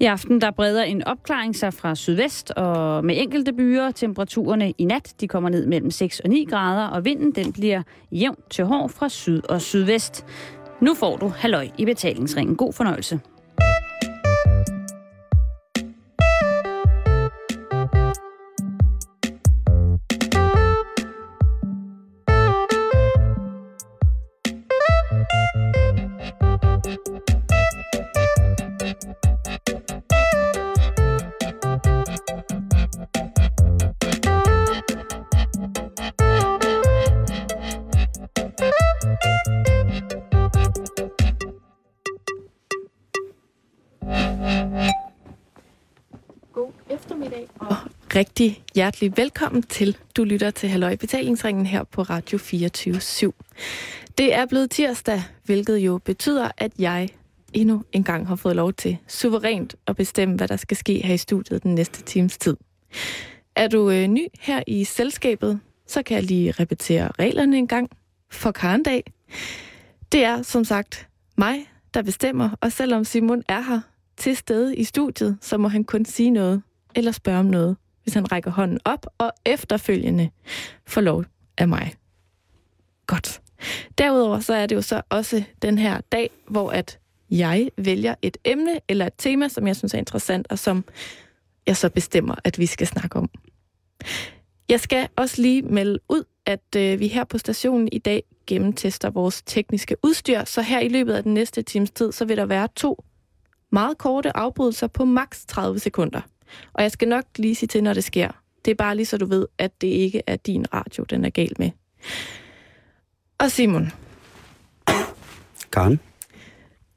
I aften der breder en opklaring sig fra sydvest og med enkelte byer. Temperaturerne i nat de kommer ned mellem 6 og 9 grader, og vinden den bliver jævn til hård fra syd og sydvest. Nu får du halløj i betalingsringen. God fornøjelse. Rigtig hjertelig velkommen til. Du lytter til Halløj Betalingsringen her på Radio 24 /7. Det er blevet tirsdag, hvilket jo betyder, at jeg endnu en gang har fået lov til suverænt at bestemme, hvad der skal ske her i studiet den næste times tid. Er du øh, ny her i selskabet, så kan jeg lige repetere reglerne en gang for Karendag. Det er som sagt mig, der bestemmer, og selvom Simon er her til stede i studiet, så må han kun sige noget eller spørge om noget hvis han rækker hånden op, og efterfølgende får lov af mig. Godt. Derudover så er det jo så også den her dag, hvor at jeg vælger et emne eller et tema, som jeg synes er interessant, og som jeg så bestemmer, at vi skal snakke om. Jeg skal også lige melde ud, at øh, vi her på stationen i dag gennemtester vores tekniske udstyr, så her i løbet af den næste times tid, så vil der være to meget korte afbrydelser på maks 30 sekunder. Og jeg skal nok lige sige til, når det sker. Det er bare lige så du ved, at det ikke er din radio, den er gal med. Og Simon. Karen.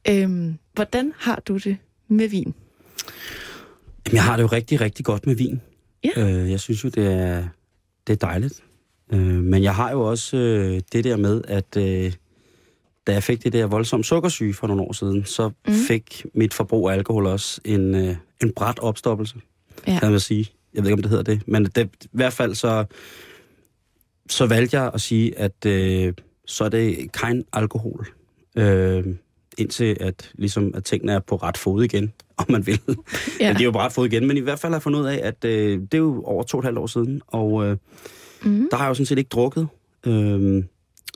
Øhm, hvordan har du det med vin? Jamen, jeg har det jo rigtig, rigtig godt med vin. Ja. Øh, jeg synes jo, det er, det er dejligt. Øh, men jeg har jo også øh, det der med, at øh, da jeg fik det der voldsomme sukkersyge for nogle år siden, så mm. fik mit forbrug af alkohol også en, øh, en bræt opstoppelse, ja. kan man sige. Jeg ved ikke, om det hedder det. Men det, i hvert fald så, så valgte jeg at sige, at øh, så er det kein alkohol. Øh, indtil at, ligesom, at tingene er på ret fod igen, om man vil. Ja. ja, det er jo på ret fod igen, men i hvert fald har jeg fundet ud af, at øh, det er jo over to og et halvt år siden, og øh, mm. der har jeg jo sådan set ikke drukket. Øh,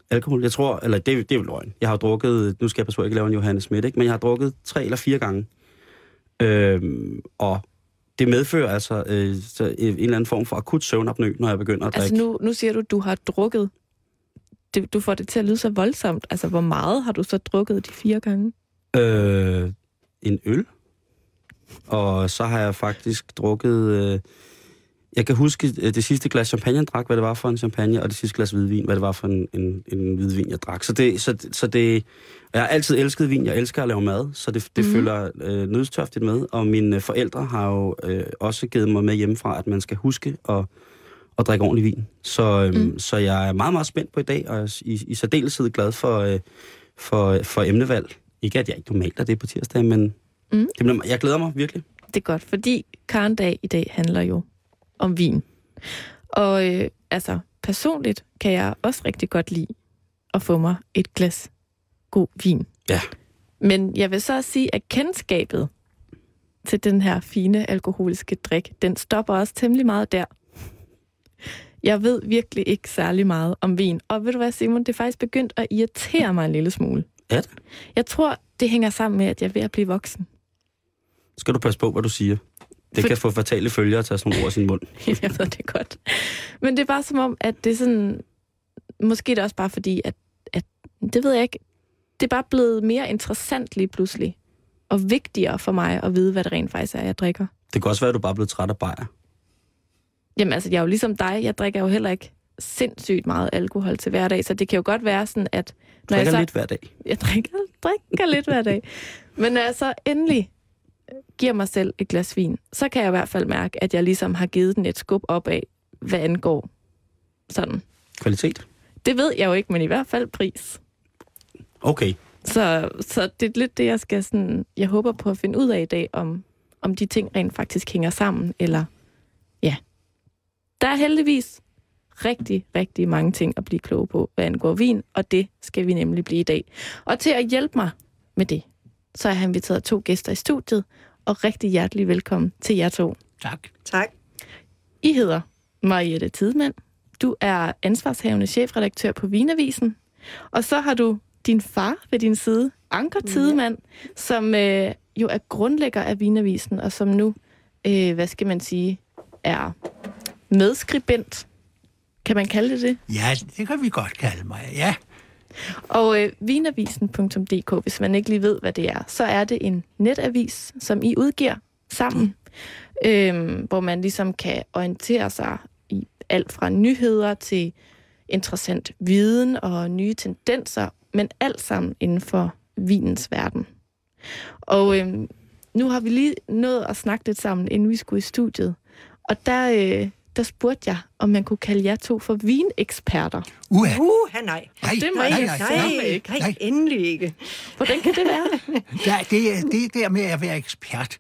alkohol. Jeg tror, eller det, det er jo løgn. Jeg har drukket, nu skal jeg passe på, at jeg ikke lave en Johannes Schmidt, ikke? men jeg har drukket tre eller fire gange. Øhm, og det medfører altså øh, så en eller anden form for akut søvnapnø, når jeg begynder at altså drikke. Altså nu, nu siger du, at du har drukket. Det, du får det til at lyde så voldsomt. Altså hvor meget har du så drukket de fire gange? Øh, en øl. Og så har jeg faktisk drukket... Øh, jeg kan huske øh, det sidste glas champagne, jeg drak, hvad det var for en champagne, og det sidste glas hvidvin, hvad det var for en, en, en hvidvin, jeg drak. Så det, så, så det, jeg har altid elsket vin, jeg elsker at lave mad, så det, det mm. følger øh, nødstørftigt med. Og mine forældre har jo øh, også givet mig med hjemmefra, at man skal huske at, at drikke ordentlig vin. Så, øh, mm. så jeg er meget, meget spændt på i dag, og i, i særdeleshed glad for, øh, for, for emnevalg. Ikke at jeg ikke normalt er det på tirsdag, men mm. det jeg glæder mig virkelig. Det er godt, fordi Karendag i dag handler jo om vin. Og øh, altså, personligt kan jeg også rigtig godt lide at få mig et glas god vin. Ja. Men jeg vil så sige, at kendskabet til den her fine alkoholiske drik, den stopper også temmelig meget der. Jeg ved virkelig ikke særlig meget om vin. Og ved du hvad, Simon, det er faktisk begyndt at irritere mig en lille smule. Ja. Jeg tror, det hænger sammen med, at jeg er ved at blive voksen. Skal du passe på, hvad du siger? Det For... kan få fatale følger at tage sådan ord i sin mund. jeg ved det godt. Men det er bare som om, at det er sådan... Måske det er også bare fordi, at, at... Det ved jeg ikke. Det er bare blevet mere interessant lige pludselig. Og vigtigere for mig at vide, hvad det rent faktisk er, jeg drikker. Det kan også være, at du bare er blevet træt af bajer. Jamen altså, jeg er jo ligesom dig. Jeg drikker jo heller ikke sindssygt meget alkohol til hverdag, så det kan jo godt være sådan, at... Når drikker jeg så, lidt hver dag. Jeg drikker, drikker lidt hver dag. Men når jeg så endelig giver mig selv et glas vin, så kan jeg i hvert fald mærke, at jeg ligesom har givet den et skub op af, hvad angår sådan. Kvalitet? Det ved jeg jo ikke, men i hvert fald pris. Okay. Så, så det er lidt det, jeg skal sådan... Jeg håber på at finde ud af i dag, om, om de ting rent faktisk hænger sammen, eller... Ja. Der er heldigvis rigtig, rigtig mange ting at blive kloge på, hvad angår vin, og det skal vi nemlig blive i dag. Og til at hjælpe mig med det, så har jeg inviteret to gæster i studiet, og rigtig hjertelig velkommen til jer to. Tak. Tak. I hedder Mariette Tidemand. Du er ansvarshavende chefredaktør på Vinavisen. Og så har du din far ved din side, Anker Tidemand, ja. som øh, jo er grundlægger af Vinavisen, og som nu, øh, hvad skal man sige, er medskribent. Kan man kalde det det? Ja, det kan vi godt kalde mig, ja. Og øh, vinavisen.dk, hvis man ikke lige ved, hvad det er, så er det en netavis, som I udgiver sammen, øh, hvor man ligesom kan orientere sig i alt fra nyheder til interessant viden og nye tendenser, men alt sammen inden for vinens verden. Og øh, nu har vi lige nået at snakke lidt sammen, inden vi skulle i studiet. Og der, øh, der spurgte jeg, om man kunne kalde jer to for vineksperter. Uha. Uh, nej. Nej, det må nej, jeg nej, ikke nej. Nej, nej, nej, endelig ikke. Hvordan kan det være? Ja, det, er- det der med at være ekspert,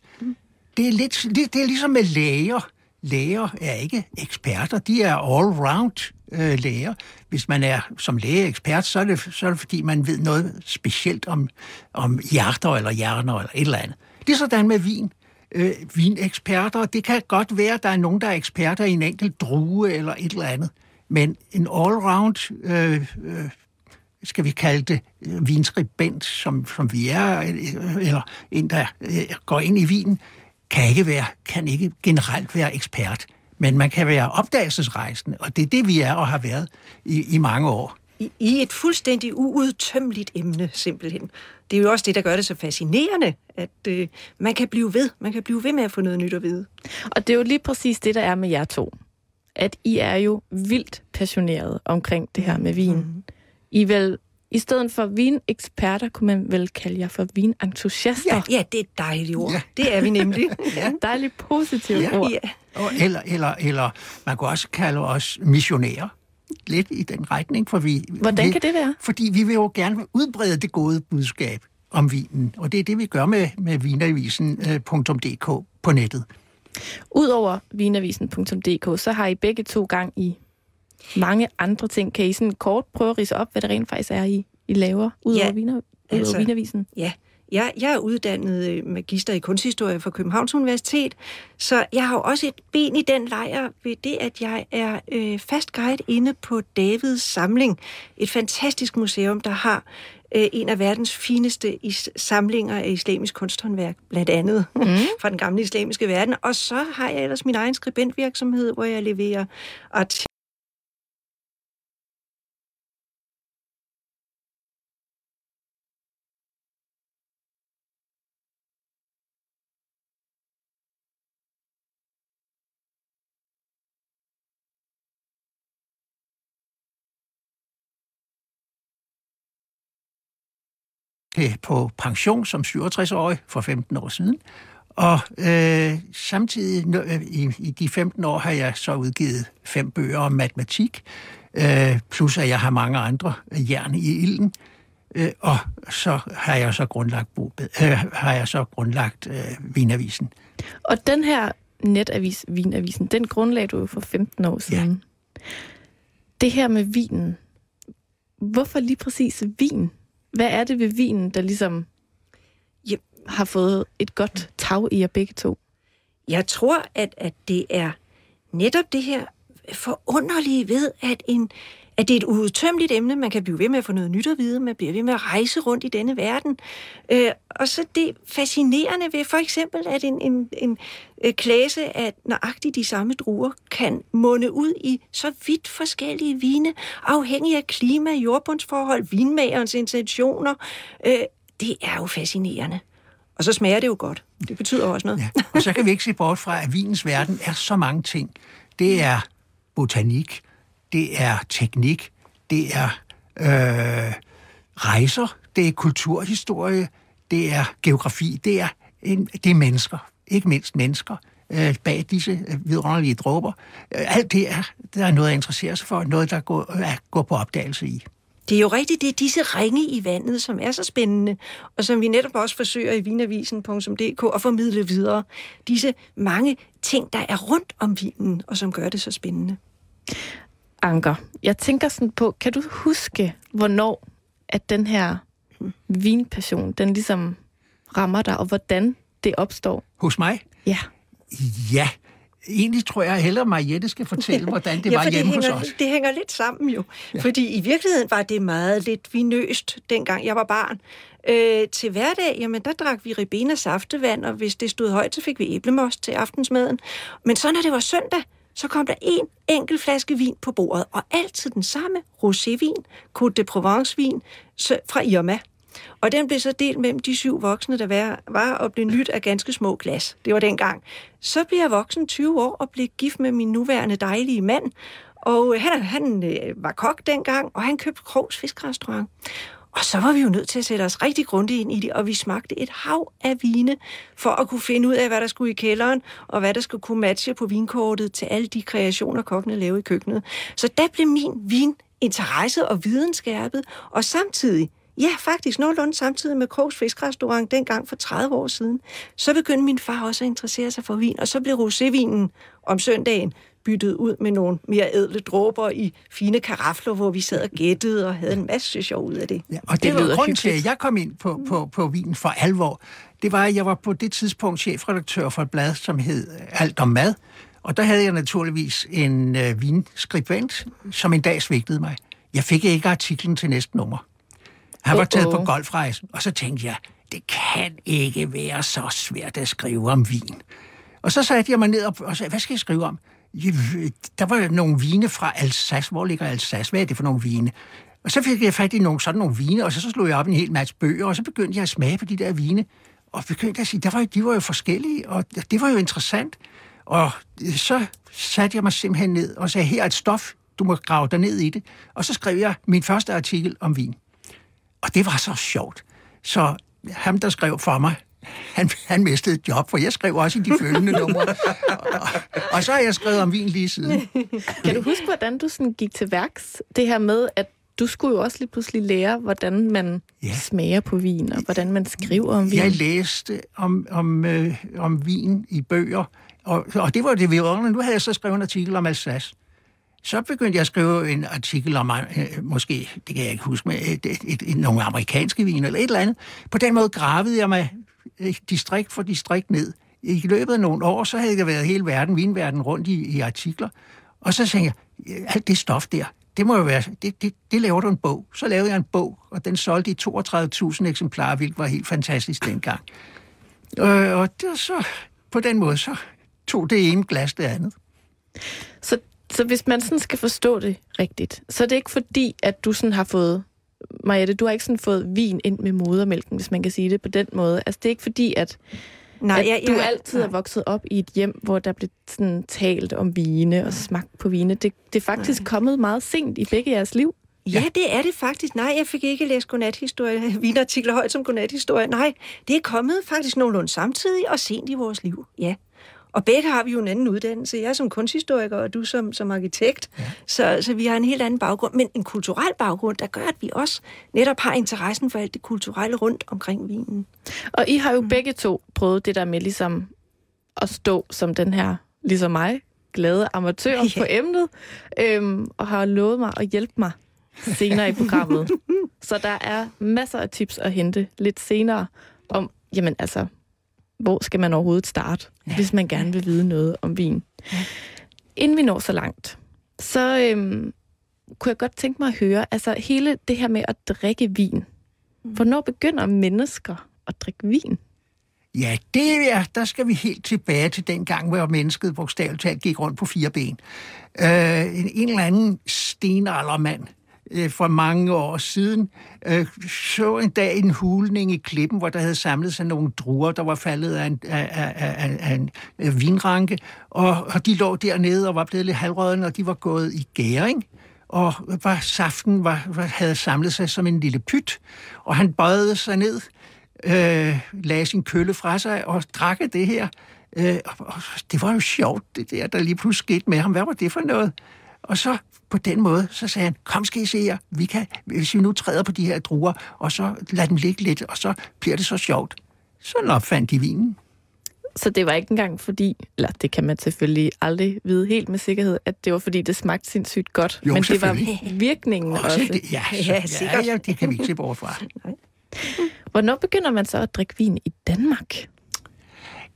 det er, lidt, det, det er ligesom med læger. Læger er ikke eksperter, de er all-round øh, læger. Hvis man er som læge ekspert, så er, det, så er det fordi, man ved noget specielt om, om hjerter eller hjerner eller et eller andet. Det er sådan med vin. Øh, vineksperter, det kan godt være, at der er nogen, der er eksperter i en enkelt drue eller et eller andet. Men en all-round øh, øh, skal vi kalde det, øh, vinskribent, som, som vi er, øh, eller en, der øh, går ind i vinen, kan ikke, være, kan ikke generelt være ekspert. Men man kan være opdagelsesrejsende, og det er det, vi er og har været i, i mange år. I, I et fuldstændig uudtømmeligt emne, simpelthen. Det er jo også det, der gør det så fascinerende, at øh, man kan blive ved. Man kan blive ved med at få noget nyt at vide. Og det er jo lige præcis det, der er med jer to. At I er jo vildt passionerede omkring det her med vin. Mm. I vel, i stedet for vineksperter, kunne man vel kalde jer for vinentusiaster. Ja, ja det er et dejligt ord. Ja. Ja. Det er vi nemlig. ja. Dejligt positivt Ja. ord. ja. Og, eller, eller, eller man kunne også kalde os missionærer. Lidt i den retning, for vi... Hvordan vi, kan det være? Fordi vi vil jo gerne udbrede det gode budskab om vinen, og det er det, vi gør med, med vinavisen.dk på nettet. Udover vinavisen.dk, så har I begge to gang i mange andre ting. Kan I sådan kort prøve at rise op, hvad det rent faktisk er, I, I laver, udover, Ja, viner, udover altså- vinavisen? Ja, jeg, jeg er uddannet øh, magister i kunsthistorie fra Københavns Universitet, så jeg har også et ben i den lejr ved det, at jeg er øh, fast guide inde på Davids Samling. Et fantastisk museum, der har øh, en af verdens fineste is- samlinger af islamisk kunsthåndværk, blandt andet mm. fra den gamle islamiske verden. Og så har jeg ellers min egen skribentvirksomhed, hvor jeg leverer artikler på pension som 67-årig for 15 år siden. Og øh, samtidig øh, i, i de 15 år har jeg så udgivet fem bøger om matematik, øh, plus at jeg har mange andre jern i ilden. Øh, og så har jeg så grundlagt, bo, øh, har jeg så grundlagt øh, Vinavisen. Og den her netavis, Vinavisen, den grundlagde du jo for 15 år siden. Ja. Det her med vinen, hvorfor lige præcis vin? Hvad er det ved vinen, der ligesom Yep. har fået et godt tag i jer begge to? Jeg tror, at, at det er netop det her forunderlige ved, at, en, at det er et uudtømmeligt emne. Man kan blive ved med at få noget nyt at vide. Man bliver ved med at rejse rundt i denne verden. Øh, og så det fascinerende ved for eksempel, at en, en, en øh, klasse af nøjagtigt de samme druer kan munde ud i så vidt forskellige vine, afhængig af klima, jordbundsforhold, vinmagerens intentioner. Øh, det er jo fascinerende. Og så smager det jo godt. Det betyder også noget. Ja. Og så kan vi ikke se bort fra, at vinens verden er så mange ting. Det er botanik, det er teknik, det er øh, rejser, det er kulturhistorie, det er geografi, det er, en, det er mennesker, ikke mindst mennesker øh, bag disse øh, vidunderlige dråber. Øh, alt det er, der er noget at interessere sig for, noget, der går, øh, går på opdagelse i. Det er jo rigtigt, det er disse ringe i vandet, som er så spændende, og som vi netop også forsøger i vinavisen.dk at formidle videre. Disse mange ting, der er rundt om vinen, og som gør det så spændende. Anker, jeg tænker sådan på, kan du huske, hvornår at den her vinpassion, den ligesom rammer dig, og hvordan det det opstår? Hos mig? Ja. Ja. Egentlig tror jeg hellere, at Mariette skal fortælle, hvordan det ja, var for hjemme det hænger, hos os. Det hænger lidt sammen jo. Ja. Fordi i virkeligheden var det meget lidt vinøst, dengang jeg var barn. Øh, til hverdag, jamen der drak vi ribena saftevand, og hvis det stod højt, så fik vi æblemos til aftensmaden. Men så når det var søndag, så kom der en enkelt flaske vin på bordet, og altid den samme rosévin, Côte de Provence-vin fra Irma. Og den blev så delt mellem de syv voksne, der var, og blev nyt af ganske små glas. Det var dengang. Så blev jeg voksen 20 år og blev gift med min nuværende dejlige mand. Og han, han øh, var kok dengang, og han købte Krogs Fiskrestaurant. Og så var vi jo nødt til at sætte os rigtig grundigt ind i det, og vi smagte et hav af vine, for at kunne finde ud af, hvad der skulle i kælderen, og hvad der skulle kunne matche på vinkortet til alle de kreationer, kokkene lavede i køkkenet. Så der blev min vininteresse og viden skærpet, og samtidig Ja, faktisk nogenlunde samtidig med Krogs Fiskrestaurant dengang for 30 år siden. Så begyndte min far også at interessere sig for vin, og så blev rosévinen om søndagen byttet ud med nogle mere ædle dråber i fine karafler, hvor vi sad og gættede og havde en masse sjov ud af det. Ja, og det, det var grunden til, at jeg kom ind på, på, på vinen for alvor. Det var, at jeg var på det tidspunkt chefredaktør for et blad, som hed Alt om mad. Og der havde jeg naturligvis en øh, vinskribent, som en dag svigtede mig. Jeg fik ikke artiklen til næste nummer. Han var taget på golfrejsen, og så tænkte jeg, det kan ikke være så svært at skrive om vin. Og så satte jeg mig ned og sagde, hvad skal jeg skrive om? Der var nogle vine fra Alsace. Hvor ligger Alsace? Hvad er det for nogle vine? Og så fik jeg fat i nogle, sådan nogle vine, og så, så slog jeg op en hel masse bøger, og så begyndte jeg at smage på de der vine, og begyndte at sige, der var, de var jo forskellige, og det var jo interessant. Og så satte jeg mig simpelthen ned og sagde, her er et stof, du må grave dig ned i det. Og så skrev jeg min første artikel om vin. Og det var så sjovt. Så ham, der skrev for mig, han, han mistede et job, for jeg skrev også i de følgende numre. Og, og så har jeg skrevet om vin lige siden. Kan du huske, hvordan du sådan gik til værks? Det her med, at du skulle jo også lige pludselig lære, hvordan man ja. smager på vin, og hvordan man skriver om vin. Jeg læste om, om, øh, om vin i bøger, og, og det var det videre. Nu havde jeg så skrevet en artikel om Alsace. Så begyndte jeg at skrive en artikel om, øh, måske, det kan jeg ikke huske, med et, et, et, et, nogle amerikanske viner eller et eller andet. På den måde gravede jeg mig øh, distrikt for distrikt ned. I løbet af nogle år, så havde jeg været hele verden, vinverden rundt i, i artikler. Og så tænkte jeg, alt det stof der, det må jo være, det, det, det laver du en bog. Så lavede jeg en bog, og den solgte i 32.000 eksemplarer, hvilket var helt fantastisk dengang. Øh, og det, så, på den måde, så tog det ene glas det andet. Så så hvis man sådan skal forstå det rigtigt, så er det ikke fordi, at du sådan har fået... Mariette, du har ikke sådan fået vin ind med modermælken, hvis man kan sige det på den måde. Altså, det er ikke fordi, at, nej, at ja, ja, du altid nej. er vokset op i et hjem, hvor der blev sådan talt om vine og smagt på vine. Det, det er faktisk nej. kommet meget sent i begge jeres liv. Ja, det er det faktisk. Nej, jeg fik ikke læst godnathistorie, vinartikler højt som godnathistorie. Nej, det er kommet faktisk nogenlunde samtidig og sent i vores liv. Ja. Og begge har vi jo en anden uddannelse. Jeg som kunsthistoriker, og du som, som arkitekt. Ja. Så, så vi har en helt anden baggrund, men en kulturel baggrund, der gør, at vi også netop har interessen for alt det kulturelle rundt omkring vinen. Og I har jo mm. begge to prøvet det der med ligesom at stå som den her, ligesom mig, glade amatør ja. på emnet, øhm, og har lovet mig at hjælpe mig senere i programmet. så der er masser af tips at hente lidt senere om, jamen altså, hvor skal man overhovedet starte, ja. hvis man gerne vil vide noget om vin. Ja. Inden vi når så langt, så øhm, kunne jeg godt tænke mig at høre, altså hele det her med at drikke vin. Mm. Hvornår begynder mennesker at drikke vin? Ja, det er, der skal vi helt tilbage til den gang, hvor mennesket bogstaveligt talt gik rundt på fire ben. Øh, en, en eller anden stenaldermand øh, for mange år siden, øh, så en dag en hulning i klippen, hvor der havde samlet sig nogle druer, der var faldet af en, af, af, af, en øh, vinranke, og, og de lå dernede og var blevet lidt halvrødende, og de var gået i gæring og var, saften var, var, havde samlet sig som en lille pyt, og han bøjede sig ned, øh, lagde sin kølle fra sig og drak det her. Øh, og det var jo sjovt, det der, der lige pludselig skete med ham. Hvad var det for noget? Og så på den måde, så sagde han, kom skal I se her, vi kan, hvis vi nu træder på de her druer, og så lad dem ligge lidt, og så bliver det så sjovt. Så opfandt de vinen. Så det var ikke engang fordi, eller det kan man selvfølgelig aldrig vide helt med sikkerhed, at det var fordi, det smagte sindssygt godt. Jo, men det var virkningen også. også. Det, ja, så, ja, ja, ja, det kan vi ikke se bort fra. Hvornår begynder man så at drikke vin i Danmark?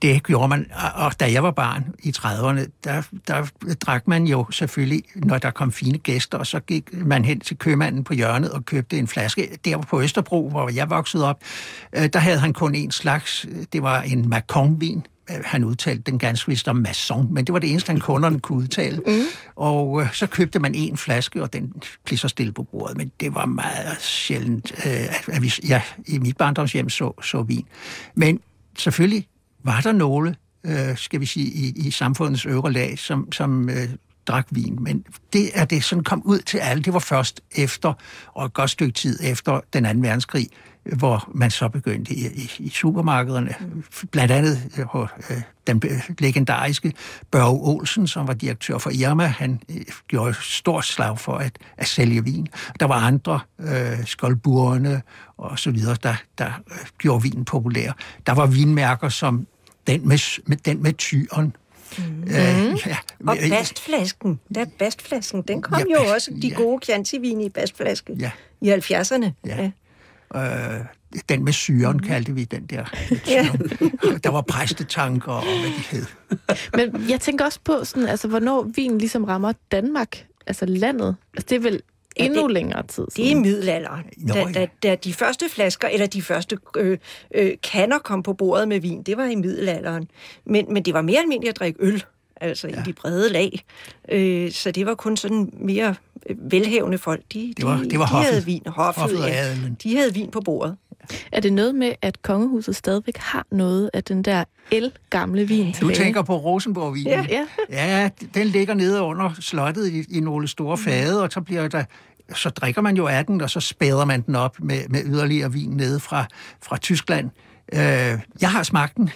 Det gjorde man, og da jeg var barn i 30'erne, der, der drak man jo selvfølgelig, når der kom fine gæster, og så gik man hen til købmanden på hjørnet og købte en flaske. Der på Østerbro, hvor jeg voksede op, øh, der havde han kun en slags, det var en Macon-vin, øh, han udtalte den ganske vist om maçon, men det var det eneste, han kunderne kunne udtale. Mm. Og øh, så købte man en flaske, og den blev så stille på bordet, men det var meget sjældent, øh, at vi ja, i mit barndomshjem så, så vin. Men selvfølgelig var der nogle, øh, skal vi sige, i, i samfundets øvre lag, som, som øh, drak vin. Men det er det, som kom ud til alle. Det var først efter, og et godt stykke tid efter den anden verdenskrig, hvor man så begyndte i, i, i supermarkederne, blandt andet øh, på øh, den legendariske Børge Olsen, som var direktør for Irma. Han øh, gjorde stor slag for at, at sælge vin. Der var andre, øh, skoldburene og så videre, der, der øh, gjorde vinen populær. Der var vinmærker som den med, med, den med tyren, Mm. Øh, ja. Og bastflasken, der bastflasken, den kom ja, jo også, de ja. gode Chianti-vin i bastflaske ja. i 70'erne. Ja. ja. Øh, den med syren mm. kaldte vi den der. Ja. der var præstetanker og hvad de hed. Men jeg tænker også på, sådan, altså, hvornår vin ligesom rammer Danmark, altså landet. Altså, det er vel endnu det, længere tid siden. Det er middelalderen. Nå, da, da, da de første flasker, eller de første øh, øh, kander kom på bordet med vin, det var i middelalderen. Men, men det var mere almindeligt at drikke øl, altså ja. i de brede lag. Øh, så det var kun sådan mere velhævende folk. De, det var, de, det var de hoffet, havde vin, hoffet, hoffet ja. De havde vin på bordet. Er det noget med, at kongehuset stadigvæk har noget af den der el-gamle vin tilbage? Du tænker på rosenborg vin Ja. ja. ja, den ligger nede under slottet i, i nogle store mm. fade, og så bliver der så drikker man jo af den, og så spæder man den op med, med yderligere vin nede fra, fra Tyskland. Øh, jeg har smagt den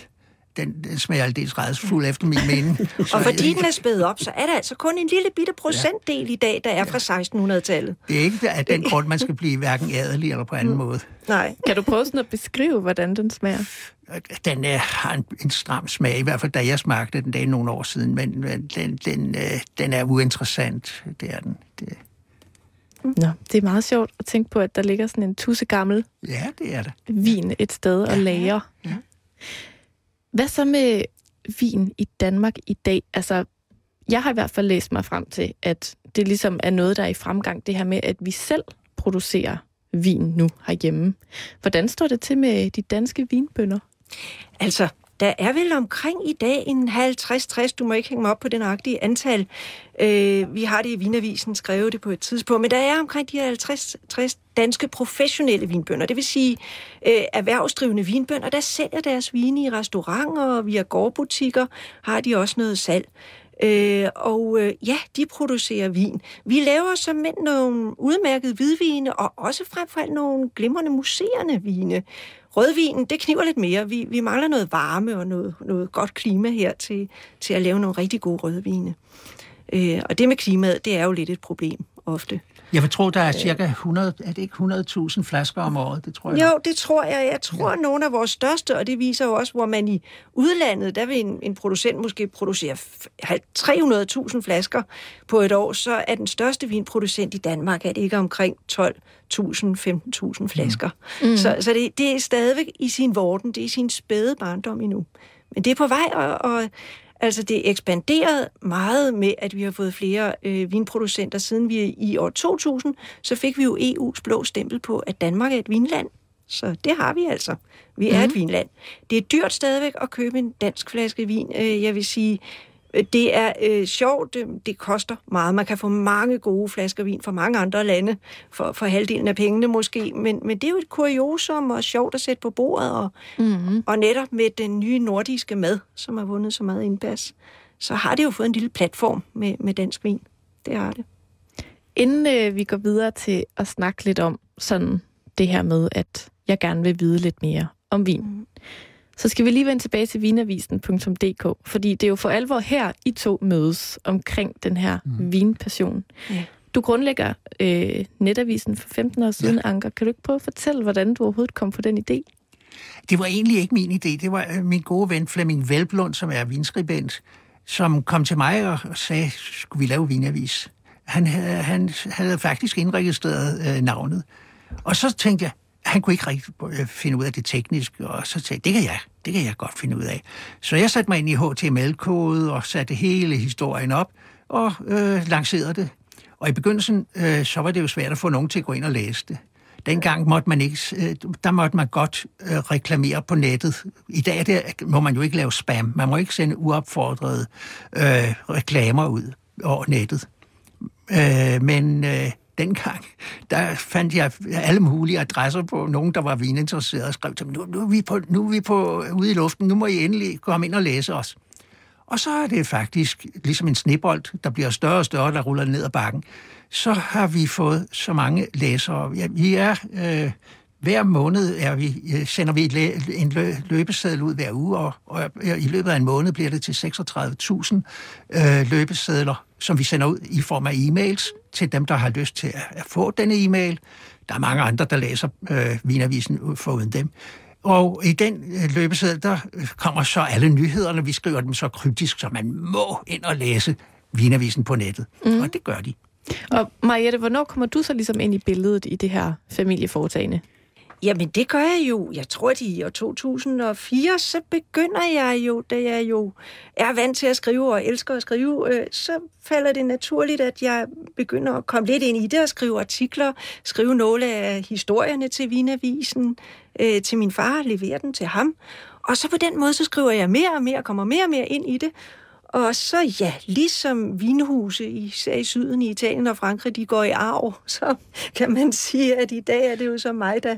den, den smager aldeles redsfuld efter min mening. og fordi den er spædet op, så er der altså kun en lille bitte procentdel i dag, der er fra 1600-tallet. Det er ikke af den grund, man skal blive hverken adelig eller på anden mm. måde. Nej. Kan du prøve sådan at beskrive, hvordan den smager? Den er, har en, en stram smag, i hvert fald da jeg smagte den, dag nogle år siden, men, men den, den, øh, den er uinteressant, det er den. Det. Nå, det er meget sjovt at tænke på, at der ligger sådan en tusse gammel ja, det er det. vin et sted ja, og lager. Ja. Hvad så med vin i Danmark i dag? Altså, jeg har i hvert fald læst mig frem til, at det ligesom er noget, der er i fremgang, det her med, at vi selv producerer vin nu herhjemme. Hvordan står det til med de danske vinbønder? Altså, der er vel omkring i dag en 50-60, du må ikke hænge mig op på det nøjagtige antal. Øh, vi har det i Vinavisen, skrevet det på et tidspunkt, men der er omkring de 50-60 danske professionelle vinbønder, det vil sige øh, erhvervsdrivende vinbønder, der sælger deres vine i restauranter og via gårdbutikker, har de også noget salg. Øh, og øh, ja, de producerer vin. Vi laver som nogle udmærkede hvidvine, og også frem for alt nogle glimrende museerne vine. Rødvinen, det kniver lidt mere. Vi, vi mangler noget varme og noget, noget godt klima her til, til at lave nogle rigtig gode rødvine. Øh, og det med klimaet, det er jo lidt et problem ofte. Jeg vil tro, der er cirka 100, er det ikke 100.000 flasker om året? Det tror jeg. Jo, det tror jeg. Jeg tror, ja. nogle af vores største, og det viser jo også, hvor man i udlandet, der vil en, en producent måske producere 300.000 flasker på et år, så er den største vinproducent i Danmark, er det ikke omkring 12.000, 15.000 flasker. Mm. Så, så det, det er stadigvæk i sin vorden, det er i sin spæde barndom endnu. Men det er på vej, og, og Altså det ekspanderet meget med, at vi har fået flere øh, vinproducenter. Siden vi i år 2000, så fik vi jo EU's blå stempel på, at Danmark er et vinland. Så det har vi altså. Vi er mm. et mhm. vinland. Det er dyrt stadigvæk at købe en dansk flaske vin. Øh, jeg vil sige, det er øh, sjovt, det, det koster meget. Man kan få mange gode flasker vin fra mange andre lande, for, for halvdelen af pengene måske, men, men det er jo et kuriosum og sjovt at sætte på bordet, og, mm-hmm. og netop med den nye nordiske mad, som har vundet så meget indpas, så har det jo fået en lille platform med, med dansk vin. Det har det. Inden øh, vi går videre til at snakke lidt om sådan det her med, at jeg gerne vil vide lidt mere om vin, mm så skal vi lige vende tilbage til vinavisen.dk, fordi det er jo for alvor her, I to mødes omkring den her mm. vinpassion. Ja. Du grundlægger øh, netavisen for 15 år siden, ja. Anker. Kan du ikke prøve at fortælle, hvordan du overhovedet kom på den idé? Det var egentlig ikke min idé. Det var øh, min gode ven Flemming Velblund, som er vinskribent, som kom til mig og sagde, skulle vi lave vinavis? Han havde, han havde faktisk indregistreret øh, navnet. Og så tænkte jeg, han kunne ikke rigtig øh, finde ud af det tekniske, og så sagde det kan jeg, det kan jeg godt finde ud af. Så jeg satte mig ind i HTML-kode og satte hele historien op og øh, lancerede det. Og i begyndelsen, øh, så var det jo svært at få nogen til at gå ind og læse det. Dengang måtte man ikke, øh, der måtte man godt øh, reklamere på nettet. I dag der må man jo ikke lave spam. Man må ikke sende uopfordrede øh, reklamer ud over nettet. Øh, men øh, dengang, der fandt jeg alle mulige adresser på nogen, der var vininteresserede og skrev til dem, nu, nu, er vi på, nu er vi på, ude i luften, nu må I endelig komme ind og læse os. Og så er det faktisk ligesom en snebold, der bliver større og større, der ruller ned ad bakken. Så har vi fået så mange læsere. Ja, vi er... Øh, hver måned er vi, øh, sender vi en løbeseddel ud hver uge, og, og øh, i løbet af en måned bliver det til 36.000 øh, løbesedler, som vi sender ud i form af e-mails til dem, der har lyst til at, at få denne e-mail. Der er mange andre, der læser øh, Vinavisen foruden dem. Og i den øh, løbeseddel, der kommer så alle nyhederne. Vi skriver dem så kryptisk, så man må ind og læse Vinavisen på nettet. Mm. Og det gør de. Og Mariette, hvornår kommer du så ligesom ind i billedet i det her familieforetagende? Jamen, det gør jeg jo. Jeg tror, at i år 2004, så begynder jeg jo, da jeg jo er vant til at skrive og elsker at skrive, øh, så falder det naturligt, at jeg begynder at komme lidt ind i det og skrive artikler, skrive nogle af historierne til Vinavisen, øh, til min far, levere den til ham. Og så på den måde, så skriver jeg mere og mere, kommer mere og mere ind i det. Og så ja, ligesom vinhuse, især i syden i Italien og Frankrig, de går i arv, så kan man sige, at i dag er det jo så mig, der,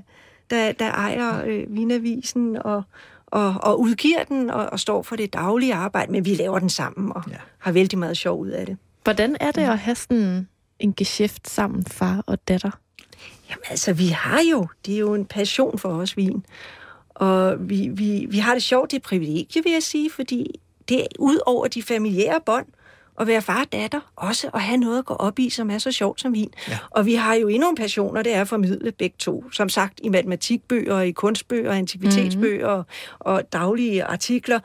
der, der ejer øh, Vinavisen og, og, og udgiver den og, og står for det daglige arbejde, men vi laver den sammen og ja. har vældig meget sjov ud af det. Hvordan er det at have sådan en geschæft sammen, far og datter? Jamen altså, vi har jo, det er jo en passion for os, vin. Og vi, vi, vi har det sjovt, det er privilegie, vil jeg sige, fordi det er ud over de familiære bånd, at være far og datter, også at have noget at gå op i, som er så sjovt som vin. Ja. Og vi har jo endnu en passion, og det er at formidle begge to. Som sagt, i matematikbøger, i kunstbøger, antikvitetsbøger mm-hmm. og daglige artikler.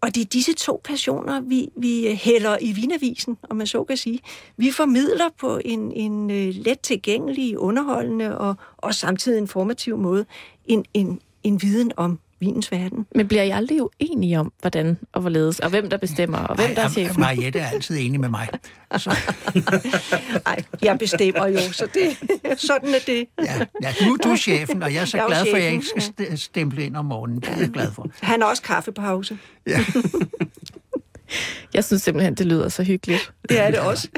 Og det er disse to passioner, vi, vi hælder i Vinavisen, om man så kan sige. Vi formidler på en, en uh, let tilgængelig, underholdende og, og samtidig informativ måde en, en, en viden om vinens verden. Men bliver I aldrig uenige om, hvordan og hvorledes, og hvem der bestemmer, og hvem Ej, der er chefen? Mariette er altid enig med mig. Så. Ej, jeg bestemmer jo, så det, sådan er det. ja, ja, nu du er chefen, og jeg er så jeg er glad for, at jeg ikke skal stemple ind om morgenen. Det er jeg glad for. Han har også kaffepause. Ja. jeg synes simpelthen, det lyder så hyggeligt. Det er det også.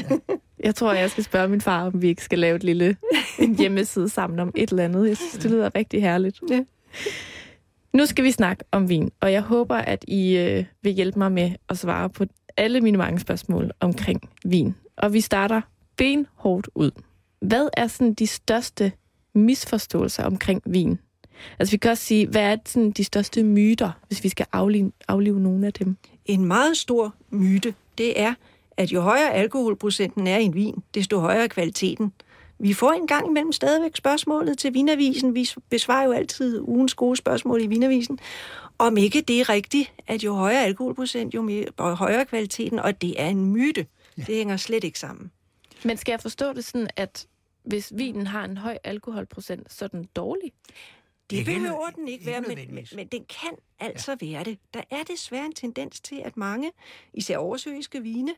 Jeg tror, jeg skal spørge min far, om vi ikke skal lave et lille en hjemmeside sammen om et eller andet. Jeg synes, det lyder rigtig herligt. Ja. Nu skal vi snakke om vin, og jeg håber, at I øh, vil hjælpe mig med at svare på alle mine mange spørgsmål omkring vin. Og vi starter benhårdt ud. Hvad er sådan de største misforståelser omkring vin? Altså vi kan også sige, hvad er sådan de største myter, hvis vi skal aflive, aflive nogle af dem? En meget stor myte, det er, at jo højere alkoholprocenten er i en vin, desto højere kvaliteten. Vi får en gang imellem stadigvæk spørgsmålet til Vinavisen. Vi besvarer jo altid ugens gode spørgsmål i Vinavisen. Om ikke det er rigtigt, at jo højere alkoholprocent, jo mere, højere kvaliteten, og det er en myte. Ja. Det hænger slet ikke sammen. Men skal jeg forstå det sådan, at hvis vinen har en høj alkoholprocent, så er den dårlig? Det, behøver den ikke være, men, men, men den kan altså ja. være det. Der er desværre en tendens til, at mange, især oversøiske vine,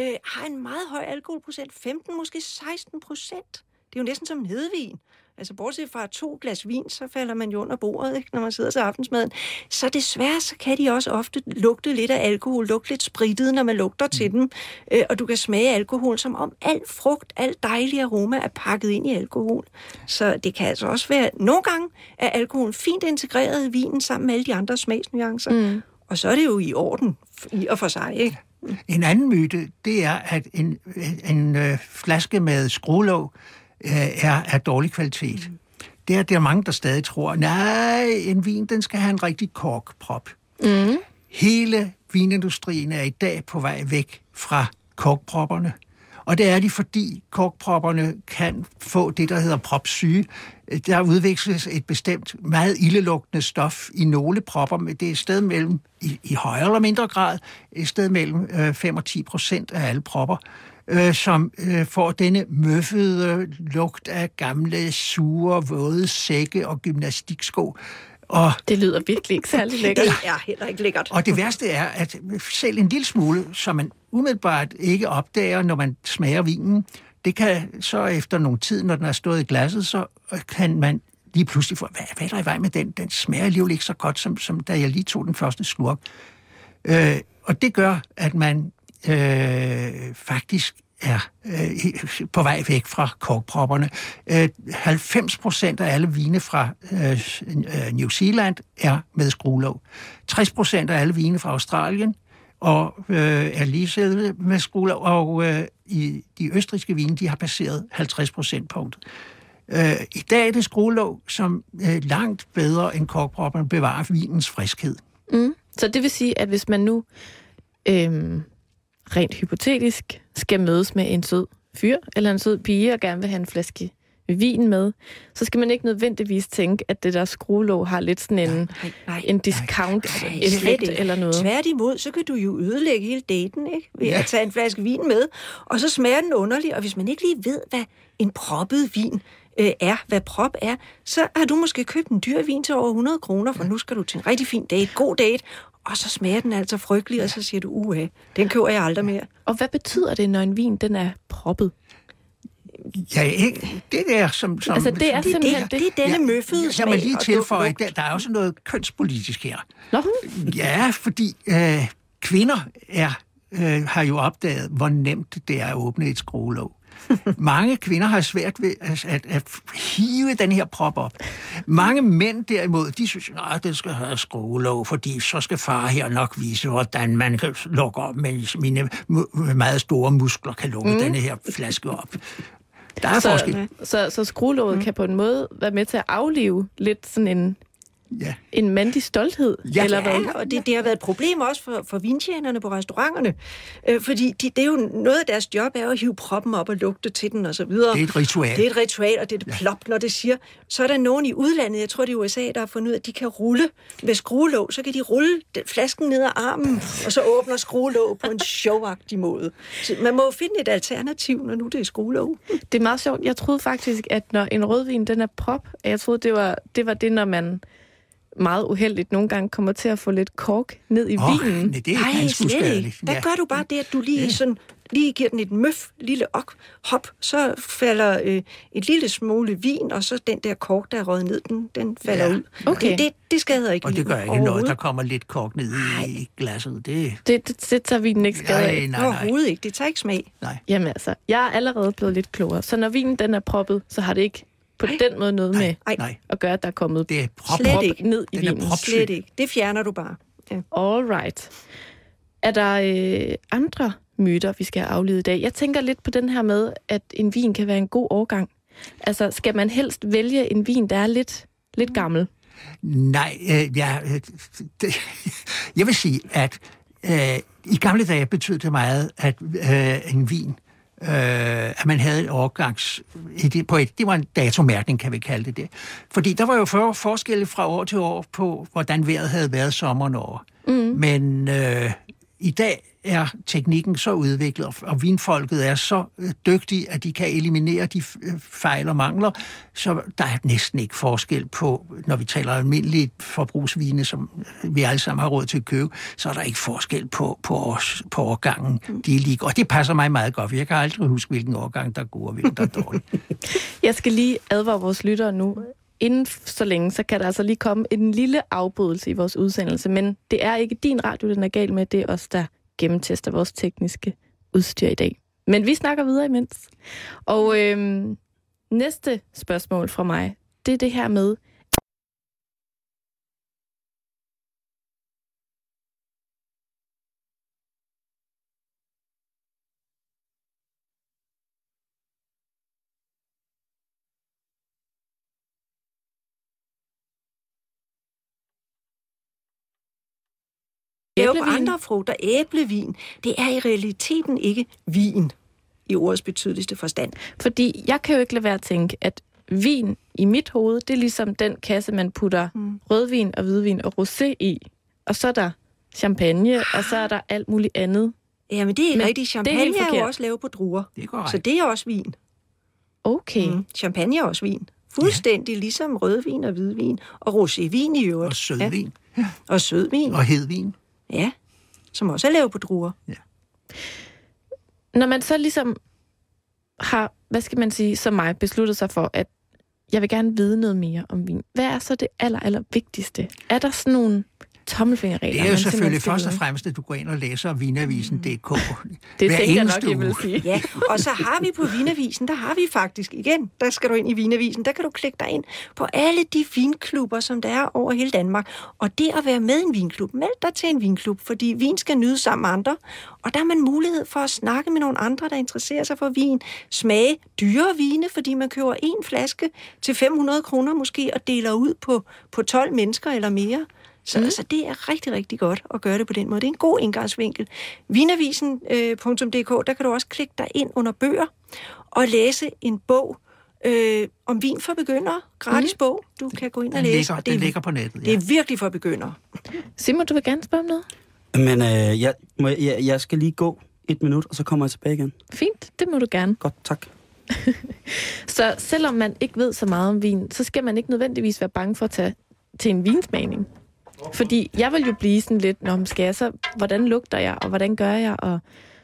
øh, har en meget høj alkoholprocent. 15, måske 16 procent. Det er jo næsten som nedvin. Altså bortset fra to glas vin, så falder man jo under bordet, ikke, når man sidder til aftensmaden. Så desværre, så kan de også ofte lugte lidt af alkohol, lugte lidt spritet, når man lugter mm. til dem. Øh, og du kan smage alkohol, som om al frugt, al dejlig aroma er pakket ind i alkohol. Så det kan altså også være, nogle gange er alkoholen fint integreret i vinen sammen med alle de andre smagsnuancer. Mm. Og så er det jo i orden i og for sig, ikke? En anden myte, det er, at en, en øh, flaske med skruelåg er af dårlig kvalitet. Mm. Det er der mange, der stadig tror, nej, en vin, den skal have en rigtig korkprop. Mm. Hele vinindustrien er i dag på vej væk fra korkpropperne. Og det er de, fordi korkpropperne kan få det, der hedder propsyge. Der udvikles et bestemt meget ildelugtende stof i nogle propper, men det er et sted mellem, i, i højere eller mindre grad, et sted mellem øh, 5 og 10 procent af alle propper, øh, som øh, får denne møffede lugt af gamle, sure, våde sække og gymnastiksko. Og Det lyder virkelig ikke særlig lækkert. Det er heller ikke lækkert. og det værste er, at selv en lille smule, som man umiddelbart ikke opdager, når man smager vinen, det kan så efter nogle tid, når den er stået i glasset, så kan man lige pludselig få, hvad, hvad er der i vej med den? Den smager alligevel ikke så godt, som, som da jeg lige tog den første slurk. Øh, og det gør, at man øh, faktisk er øh, på vej væk fra korkpropperne. Øh, 90 procent af alle vine fra øh, New Zealand er med skruelåg. 60 procent af alle vine fra Australien og øh, er lige med skruelåg, og øh, i de østriske vine, de har passeret 50 procentpunktet. Øh, I dag er det skruelåg, som øh, langt bedre end korkpropperne bevarer vinens friskhed. Mm. Så det vil sige, at hvis man nu Øh rent hypotetisk skal mødes med en sød fyr eller en sød pige og gerne vil have en flaske vin med, så skal man ikke nødvendigvis tænke, at det der skruelåg har lidt sådan en, Nej, nej. en discount Nej, slet effekt eller noget. Tværtimod, så kan du jo ødelægge hele daten, ikke? Ved Ja. at tage en flaske vin med, og så smager den underlig, og hvis man ikke lige ved, hvad en proppet vin øh, er, hvad prop er, så har du måske købt en dyr vin til over 100 kroner, for nu skal du til en rigtig fin date, god date, og så smager den altså frygtelig, og så siger du, uha, den køber jeg aldrig mere. Og hvad betyder det, når en vin den er proppet? Ja, ikke, det der, som... som Altså, det er Det, simpelthen det, det er denne møffede Jeg smag. må lige og tilføje, der, der er også noget kønspolitisk her. Nå, Ja, fordi øh, kvinder er, øh, har jo opdaget, hvor nemt det er at åbne et skruelåg. Mange kvinder har svært ved at, at, at hive den her prop op. Mange mænd derimod, de synes, at det skal have skruelåg, fordi så skal far her nok vise, hvordan man kan lukke op, mens mine meget store muskler kan lukke mm. denne her flaske op. Der er forskel. så, så, så skruelåget mm. kan på en måde være med til at aflive lidt sådan en, Ja. en mandig stolthed, Ja. eller hvad? Ja, og det, det har været et problem også for, for vintjenerne på restauranterne. Øh, fordi de, det er jo noget af deres job er at hive proppen op og lugte til den og så videre. Det er et ritual. Det er et ritual, og det er det plop, når det siger. Så er der nogen i udlandet, jeg tror det er USA, der har fundet ud af, at de kan rulle med skruelåg. Så kan de rulle den- flasken ned ad armen, og så åbner skruelåg på en showagtig måde. Så man må jo finde et alternativ, når nu det er skruelåg. Det er meget sjovt. Jeg troede faktisk, at når en rødvin den er prop, at jeg troede, det var det, var det når man meget uheldigt nogle gange kommer til at få lidt kork ned i Åh, vinen. nej, det er ganske slet ikke. Der gør du bare det, at du lige, sådan, lige giver den et møf, lille ok, hop, så falder øh, et lille smule vin, og så den der kork, der er røget ned, den, den falder Ja. ud. Okay. Det, det, det skader ikke Og det gør ikke noget, der kommer lidt kork ned i, i glasset. Det, Det, det, det tager vinen ikke skade af. nej, nej, nej. Overhovedet ikke. Det tager ikke smag. nej. Jamen altså, jeg er allerede blevet lidt klogere. Så når vinen den er proppet, så har det ikke på den måde noget med Ej, Nej, at gøre, at der er kommet det er prop, Slet prop ikke. ned i Den vinen. Slet ikke. Det fjerner du bare. Ja. All right. Er der øh, andre myter, vi skal have aflevet i dag? Jeg tænker lidt på den her med, at en vin kan være en god årgang. Altså, skal man helst vælge en vin, der er lidt, lidt gammel? Nej, øh, ja, øh, det, jeg vil sige, at øh, i gamle dage betød det meget, at øh, en vin, øh, at man havde et årgangs... Et, på et, det var en datomærkning, kan vi kalde det det. Fordi der var jo for, forskelle fra år til år på, hvordan vejret havde været sommeren over. Mm. Men øh, i dag er teknikken så udviklet, og- vinfolket er så øh, dygtige, at de kan eliminere de øh, fejl og mangler, så der er næsten ikke forskel på, når vi taler almindelige forbrugsvine, som vi alle sammen har råd til at købe, så er der ikke forskel på, på, års, på årgangen. De er lige, og det passer mig meget godt, for jeg kan aldrig huske, hvilken årgang, der er god og hvilken, der er dårlig. Jeg skal lige advare vores lyttere nu. Inden så længe, så kan der altså lige komme en lille afbrydelse i vores udsendelse, men det er ikke din radio, den er gal med, det er os, der gennemtester vores tekniske udstyr i dag. Men vi snakker videre imens. Og øhm, næste spørgsmål fra mig, det er det her med, Det er jo Æblevin. andre frugter. Æblevin, det er i realiteten ikke vin. i ordets betydeligste forstand. Fordi jeg kan jo ikke lade være at tænke, at vin i mit hoved, det er ligesom den kasse, man putter mm. rødvin og hvidvin og rosé i. Og så er der champagne, og så er der alt muligt andet. Jamen, det er Men rigtigt. det er Champagne helt er, er jo også lavet på druer. Det er korrekt. Så det er også vin. Okay. Mm. Champagne er også vin. Fuldstændig ja. ligesom rødvin og hvidvin. Og rosévin i øvrigt. Og sødvin. Ja. Og sødvin. Og hedvin. Ja. Som også er lavet på druer. Når man så ligesom har, hvad skal man sige, som mig, besluttet sig for, at jeg vil gerne vide noget mere om vin. Hvad er så det aller, aller vigtigste? Er der sådan nogle tommelfingerregler? Det er jo selvfølgelig først og fremmest, at du går ind og læser vinavisen.dk. Det hver tænker jeg nok, jeg vil sige. Ja, og så har vi på Vinavisen, der har vi faktisk igen, der skal du ind i Vinavisen, der kan du klikke dig ind på alle de vinklubber, som der er over hele Danmark. Og det at være med i en vinklub, meld dig til en vinklub, fordi vin skal nydes sammen med andre. Og der er man mulighed for at snakke med nogle andre, der interesserer sig for vin. Smage dyre vine, fordi man køber en flaske til 500 kroner måske, og deler ud på, på 12 mennesker eller mere. Så mm. altså, det er rigtig, rigtig godt at gøre det på den måde. Det er en god indgangsvinkel. Vinavisen.dk, der kan du også klikke dig ind under bøger og læse en bog øh, om vin for begyndere. Gratis mm. bog, du kan gå ind og Den læse. ligger, og det, den er, ligger på nettet. det Ja. er virkelig for begyndere. Simon, du vil gerne spørge om noget? Men øh, jeg, må, jeg, jeg skal lige gå et minut, og så kommer jeg tilbage igen. Fint, det må du gerne. Godt, tak. Så selvom man ikke ved så meget om vin, så skal man ikke nødvendigvis være bange for at tage til en vinsmagning. Fordi jeg vil jo blive sådan lidt, Nå, men skal jeg så, hvordan lugter jeg, og hvordan gør jeg, og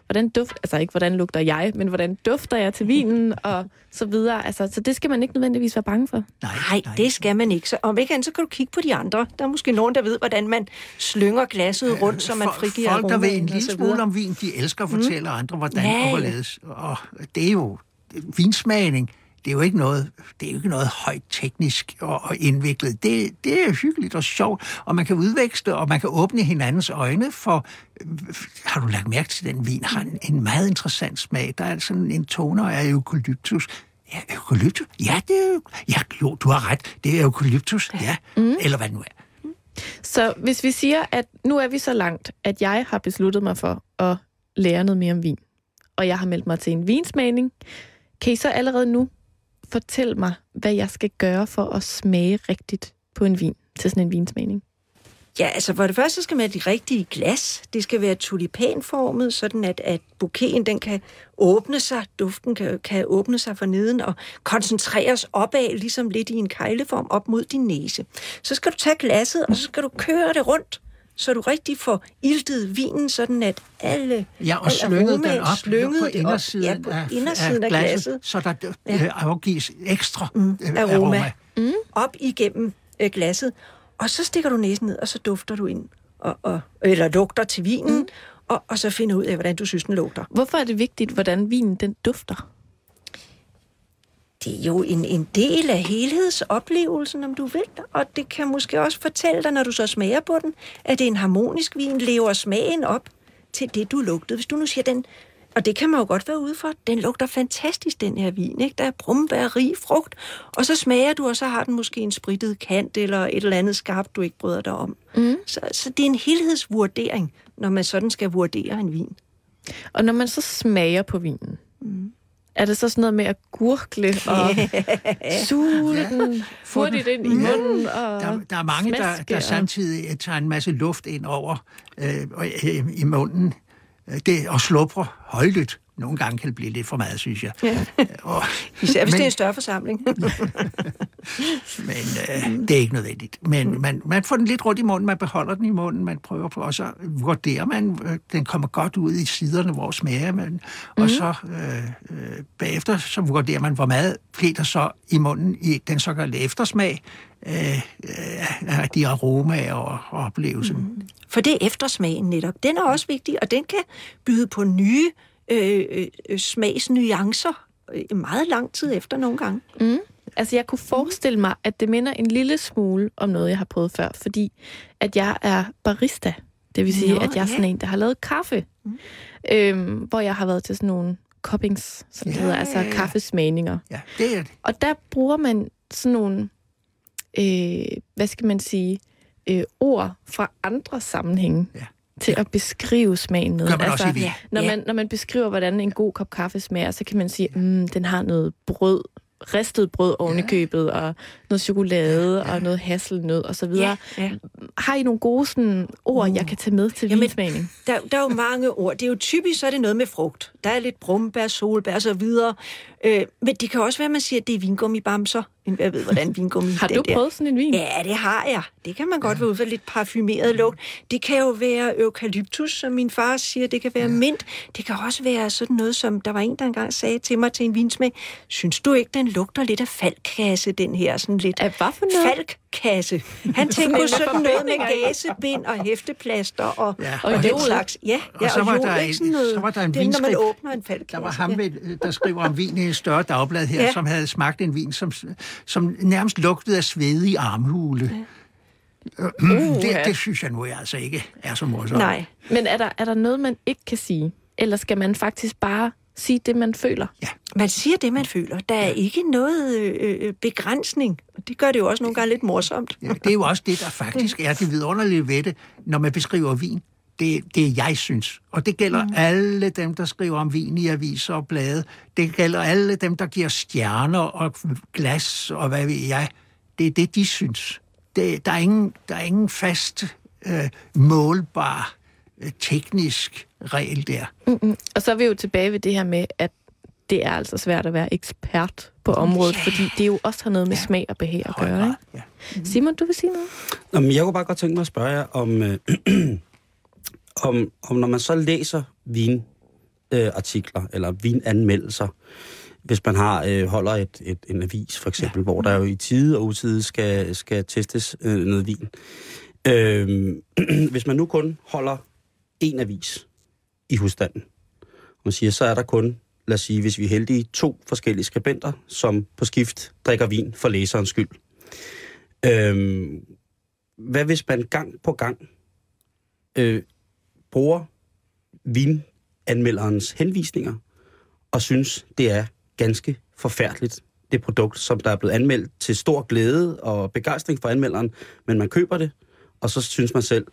hvordan duft, altså ikke hvordan lugter jeg, men hvordan dufter jeg til vinen, og så videre. Altså, så det skal man ikke nødvendigvis være bange for. Nej, det skal man ikke. Så om ikke andet, så kan du kigge på de andre. Der er måske nogen, der ved, hvordan man slynger glasset rundt, så man frigiver Folk, der ved en lille smule om vin, de elsker at fortælle andre, hvordan Ja, og hvorledes. Og det er jo vinsmagning. Det er jo ikke noget, det er jo ikke noget højt teknisk og, og indviklet. Det, det er hyggeligt og sjovt, og man kan udveksle, og man kan åbne hinandens øjne for... Har du lagt mærke til, at den vin har en, en meget interessant smag? Der er sådan en toner af eukalyptus. Ja, eukalyptus? Ja, det er, ja, jo, du har ret. Det er eukalyptus, ja. Mm. Eller hvad det nu er. Så hvis vi siger, at nu er vi så langt, at jeg har besluttet mig for at lære noget mere om vin, og jeg har meldt mig til en vinsmagning, kan I så allerede nu fortæl mig, hvad jeg skal gøre for at smage rigtigt på en vin til sådan en vinsmagning? Ja, altså for det første skal man have de rigtige glas. Det skal være tulipanformet, sådan at, at bouqueten den kan åbne sig, duften kan, kan åbne sig for neden og koncentreres opad, ligesom lidt i en kejleform, op mod din næse. Så skal du tage glasset, og så skal du køre det rundt, så du rigtig får iltet vinen, sådan at alle Ja, og al slynget den op slynget på det op. indersiden, ja, på af, indersiden af, glasset, så der øh, afgives ekstra mm, aroma. aroma. Mm. op igennem øh, glasset, og så stikker du næsen ned, og så dufter du ind, og, og, eller lugter til vinen, mm. og, og så finder ud af, hvordan du synes, den lugter. Hvorfor er det vigtigt, hvordan vinen den dufter? Det er jo en, en del af helhedsoplevelsen, om du vil, og det kan måske også fortælle dig, når du så smager på den, at det er en harmonisk vin, lever smagen op til det, du lugtede. Hvis du nu siger den, og det kan man jo godt være ude for, den lugter fantastisk, den her vin, ikke? Der er brumbær, rig frugt, og så smager du, og så har den måske en spritet kant, eller et eller andet skarpt, du ikke bryder dig om. Mm. Så, så det er en helhedsvurdering, når man sådan skal vurdere en vin. Og når man så smager på vinen, mm. Er det så sådan noget med at gurgle og suge den hurtigt ind i munden? Og Der, der er mange, der, der og- samtidig tager en masse luft ind over øh, og, øh, i munden øh, det, og sluprer højlydt. Nogle gange kan det blive lidt for meget, synes jeg. Ja. Og, Især hvis Men- det er en større forsamling. men øh, det er ikke nødvendigt. Men man, man får den lidt rundt i munden, man beholder den i munden, man prøver på, og så vurderer man, øh, den kommer godt ud i siderne, hvor smager man, og Mhm. så øh, øh, bagefter, så vurderer man, hvor meget der så i munden i den såkaldte eftersmag øh, øh, de aromaer og, og oplevelsen. Mm. For det er eftersmagen netop. Den er også vigtig, og den kan byde på nye øh, øh, smagsnuancer øh, meget lang tid efter nogle gange. Mm. Altså, jeg kunne forestille mig, at det minder en lille smule om noget, jeg har prøvet før, fordi at jeg er barista. Det vil sige, Nå, at jeg er sådan ja. en, der har lavet kaffe. Mm. Øhm, hvor jeg har været til sådan nogle cuppings, som det Ja, hedder, altså ja, ja. kaffesmagninger. Ja, det er det. Og der bruger man sådan nogle, øh, hvad skal man sige, øh, ord fra andre sammenhænge. Ja. Til at beskrive smagen med. Gør man også i. Når, Ja. man, når man beskriver, hvordan en god kop kaffe smager, så kan man sige, mm, den har noget brød, ristet brød oven i købet, og noget chokolade, og noget hasselnød, og så videre. Ja, ja. Har I nogle gode sådan, ord, jeg kan tage med til Jamen, vinsmagning? Der, der er jo mange ord. Det er jo typisk, så er det noget med frugt. Der er lidt brumbær, solbær og så videre. Øh, men det kan også være, at man siger, at det er vingummibamser. Jeg ved, hvordan vingummi Har du der. prøvet sådan en vin? Ja, det har jeg. Det kan man godt være ud for lidt parfumeret lugt. Det kan jo være eukalyptus, som min far siger. Det kan være mint. Det kan også være sådan noget, som der var en, der engang sagde til mig til en vinsmag. Synes du ikke, den lugter lidt af falkkasse, den her sådan lidt? Af hvad for noget? Falkkasse. Han tænkte på sådan noget med gasebind og hæfteplaster og, Ja. og, Og den slags. Ja, Og ja, så var der ikke en- så var der en det er, når man vinskrift. åbner en falkkasse. Der var ham, ja. der skriver om vin i et større dagblad her, Ja. som havde smagt en vin, som, som nærmest lugtede af svedig armhule. Ja. Uh, det, ja. det synes jeg nu altså ikke er så morsomt. Nej. Men er der, er der noget, man ikke kan sige? Eller skal man faktisk bare sige det, man føler? Man siger det, man føler. Der er ikke noget øh, øh, begrænsning. Og det gør det jo også nogle gange lidt morsomt. Ja, det er jo også det, der faktisk er det vidunderlige ved det, når man beskriver vin. Det, det er jeg synes. Og det gælder mm. alle dem, der skriver om vin i aviser og blade. Det gælder alle dem, der giver stjerner og glas og hvad ved jeg. Det er det, de synes. Det, der, er ingen, der er ingen fast, øh, målbar, øh, teknisk regel der. Mm-mm. Og så er vi jo tilbage ved det her med, at det er altså svært at være ekspert på området, Ja. fordi det jo også har noget med smag og behag at gøre. Ikke? Ja. Simon, du vil sige noget? Nå, men jeg kunne bare godt tænke mig at spørge jer om, øh, om, om når man så læser vinartikler øh, eller vinanmeldelser, hvis man har øh, holder et, et, en avis for eksempel, ja. hvor der jo i tide og utide skal, skal testes øh, noget vin. Øh, hvis man nu kun holder en avis i husstanden, man siger, så er der kun, lad os sige, hvis vi er heldige, to forskellige skribenter, som på skift drikker vin for læserens skyld. Øhm, hvad hvis man gang på gang øh, bruger vinanmelderens henvisninger og synes, det er ganske forfærdeligt, det produkt, som der er blevet anmeldt til stor glæde og begejstring for anmelderen, men man køber det, og så synes man selv,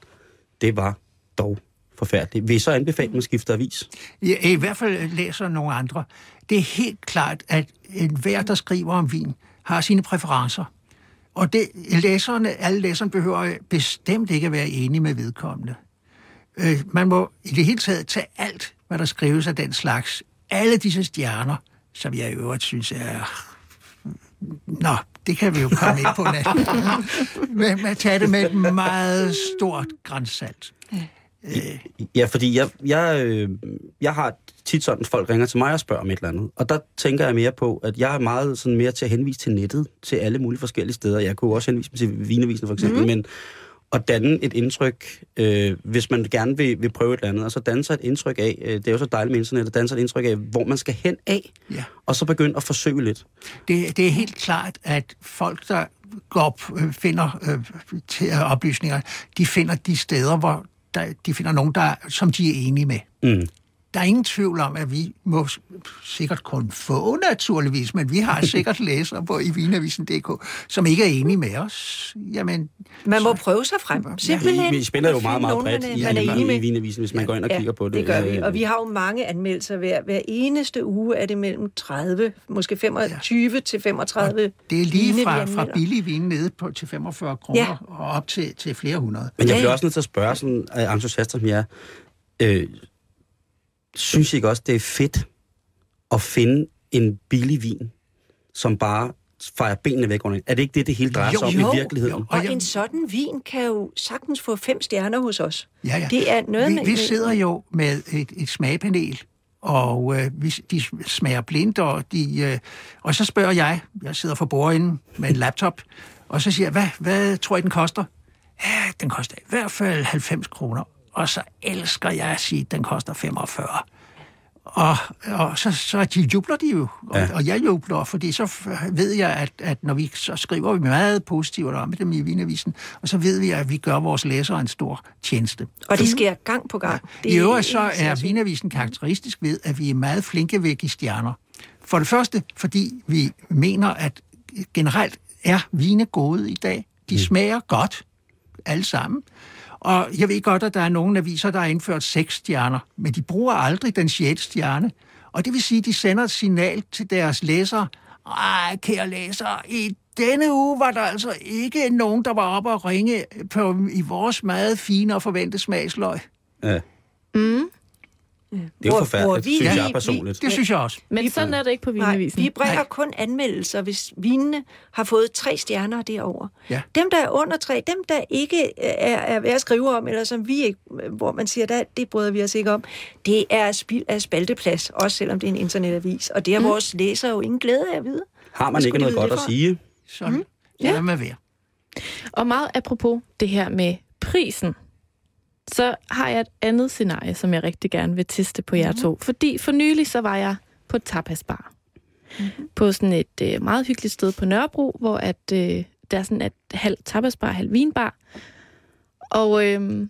det var dog forfærdeligt. Vil I så anbefale, at man skifter avis? Ja, I hvert fald læser nogle andre. Det er helt klart, at enhver, der skriver om vin, har sine præferencer. Og det, læserne, alle læserne behøver bestemt ikke at være enige med vedkommende. Øh, man må i det hele taget tage alt, hvad der skrives af den slags. Alle disse stjerner, som jeg i øvrigt synes er... Nå, det kan vi jo komme ind på. Men man tager det med et meget stort grænsalt. Ja, fordi jeg, jeg, øh, jeg har tit sådan, at folk ringer til mig og spørger om et eller andet. Og der tænker jeg mere på, at jeg er meget sådan mere til at henvise til nettet, til alle mulige forskellige steder. Jeg kunne også henvise til Vinavisen for eksempel, mm. men at danne et indtryk, øh, hvis man gerne vil, vil prøve et eller andet, og så danne sig et indtryk af, øh, det er jo så dejligt med internet, at danne sig et indtryk af, hvor man skal hen af, Ja. og så begynde at forsøge lidt. Det, det er helt klart, at folk, der går op, øh, finder øh, til øh, oplysninger, de finder de steder, hvor der, de finder nogen, der, som de er enige med. Mm. Der er ingen tvivl om, at vi må sikkert kun få naturligvis, men vi har sikkert læsere på i vinavisen.dk, som ikke er enige med os. Jamen, Man må prøve sig frem. Simpelthen. Vi spiller jo meget, meget bredt man i, er- man er i, i. Vinavisen, hvis man går ind og kigger på det. det gør vi. Og vi har jo mange anmeldelser hver, hver eneste uge, er det mellem 30, måske 25 til 35 det er lige vine, vi fra, fra billig vin nede på, til 45 kroner Ja. og op til, til flere hundrede. Men jeg Ja, bliver ja. også nødt til at spørge sådan af entusiaster som jeg er, øh, synes ikke også, det er fedt at finde en billig vin, som bare fejrer benene væk under? Er det ikke det, det hele drejer sig om jo, i virkeligheden? jo. Og en sådan vin kan jo sagtens få fem stjerner hos os. Ja, ja. Det er noget vi, med... vi sidder jo med et, et smagpanel, og øh, vi, de smager blindt, og, de, øh, og så spørger jeg, jeg sidder for bordenden med en laptop, og så siger jeg, hvad, hvad tror I, den koster? Ja, den koster i hvert fald 90 kroner. Og så elsker jeg at sige, at den koster 45. Og, og så, så de jubler de jo, og, Ja. ja. og jeg jubler, fordi så ved jeg, at, at når vi så skriver vi meget positivt om dem i Vinavisen, og så ved vi, at vi gør vores læsere en stor tjeneste. Og det sker gang på gang. Det I øvrigt så er. Vinavisen karakteristisk ved, at vi er meget flinke ved at give stjerner. For det første, fordi vi mener, at generelt er vine gode i dag. De smager godt, alle sammen. Og jeg ved godt, at der er nogle aviser, der har indført seks stjerner, men de bruger aldrig den sjette stjerne. Og det vil sige, at de sender et signal til deres læsere. Ej, kære læsere, i denne uge var der altså ikke nogen, der var oppe og ringe på, i vores meget fine og forventede smagsløg. Ja. Mm. Det er jo forfærdeligt, vi- synes jeg vi- personligt. Det synes jeg også. Men sådan er det ikke på Nej, Vinavisen. vi bringer Nej. kun anmeldelser, hvis vinene har fået tre stjerner derover. Ja. Dem, der er under tre, dem, der ikke er, er ved at skrive om, eller som vi ikke, hvor man siger, der, det bryder vi os ikke om, det er spild af spalteplads, også selvom det er en internetavis. Og det har mm. vores læsere jo ingen glæde af at vide. Har man ikke noget godt at sige? Så mm. Ja. lad være. Og meget apropos det her med prisen, så har jeg et andet scenarie, som jeg rigtig gerne vil teste på jer to. Fordi for nylig så var jeg på et tapasbar. Mm-hmm. På sådan et øh, meget hyggeligt sted på Nørrebro, hvor at, øh, der er sådan et halv tapasbar, halv vinbar. Og øh,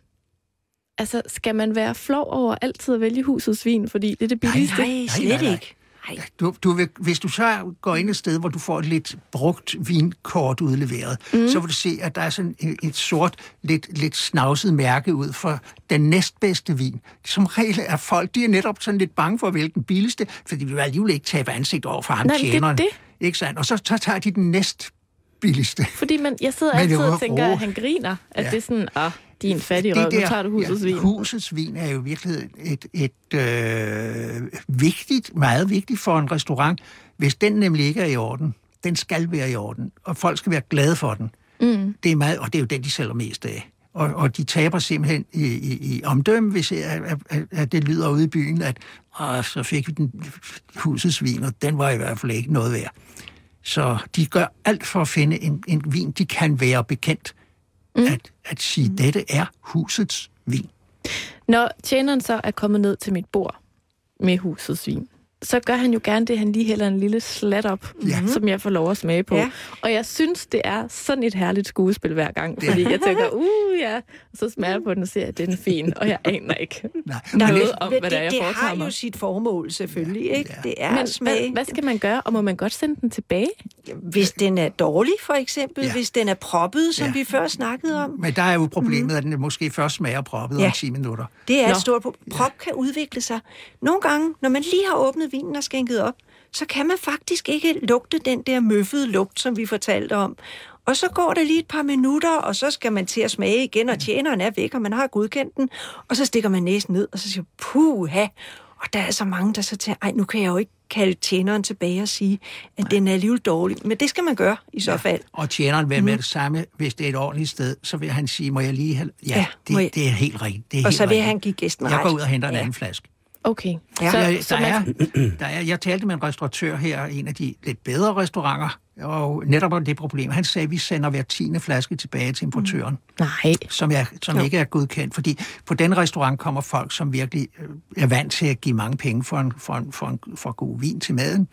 altså, skal man være flov over altid at vælge husets vin, fordi det er det billigste? Nej, slet nej, nej. ikke. Nej. Du, du vil, hvis du så går ind et sted, hvor du får et lidt brugt vinkort udleveret, mm. så vil du se, at der er sådan et, et sort, lidt, lidt snavset mærke ud for den næstbedste vin. Som regel er folk, de er netop sådan lidt bange for at vælge den billigste, for de vil alligevel ikke tabe ansigt over for ham Nej, men det tjeneren. det. Ikke sandt? Og så, så tager de den næst billigste. Fordi man, jeg sidder altid og tænker, at han griner. At Ja. det er sådan, ah, din fattige røv, nu tager du husets ja, vin. Husets vin er jo virkelig et, et øh, vigtigt, meget vigtigt for en restaurant, hvis den nemlig ikke er i orden. Den skal være i orden, og folk skal være glade for den. Mm. Det er meget, og det er jo den, de sælger mest af. Og, og de taber simpelthen i, i, i omdømme, hvis at, at, at, at det lyder ude i byen, at Åh, så fik vi den husets vin, og den var i hvert fald ikke noget værd. Så de gør alt for at finde en, en vin, de kan være bekendt. Mm. At, at sige, mm. dette er husets vin. Når tjeneren så er kommet ned til mit bord med husets vin, så gør han jo gerne det, han lige hælder en lille slat op, Ja. som jeg får lov at smage på. Ja. Og jeg synes, det er sådan et herligt skuespil hver gang, Ja. fordi jeg tænker, uh ja, og så smager jeg på den og siger, at den er fin, og jeg aner ikke Nej, noget om, det, hvad det er, jeg det har mig. jo sit formål selvfølgelig, ikke? Ja. Det er Men at smage. hvad, hvad skal man gøre, og må man godt sende den tilbage? Hvis den er dårlig, for eksempel. Ja. Ja. Hvis den er proppet, som Ja. ja. vi før snakkede om. men der er jo problemet, at den måske først smager proppet Ja. om 10 minutter. Det er Nå. et stort problem. Prop kan udvikle sig. Nogle gange, når man lige har åbnet vinen og skænket op, så kan man faktisk ikke lugte den der møffede lugt, som vi fortalte om. Og så går der lige et par minutter, og så skal man til at smage igen, og tjeneren er væk, og man har godkendt den. Og så stikker man næsen ned, og så siger puha. Og der er så mange, der så tænker, ej, nu kan jeg jo ikke kalde tjeneren tilbage og sige, at den er alligevel dårlig. Men det skal man gøre i så fald. Og tjeneren vil mm. med det samme, hvis det er et ordentligt sted, så vil han sige, må jeg lige have... Ja, Ja, det, jeg- det er helt rigtigt. Det er Og helt så vil rigtigt. han give gæsten Jeg går ret. ud og henter en Ja. anden flaske. Okay. Ja. Så, Der, så der, man, er, der er, jeg talte med en restauratør her, en af de lidt bedre restauranter, og netop om det problem. Han sagde, at vi sender hver tiende flaske tilbage til importøren, nej, som, er, som ikke er godkendt. Fordi på den restaurant kommer folk, som virkelig øh, er vant til at give mange penge for en, for en, for en for god vin til maden.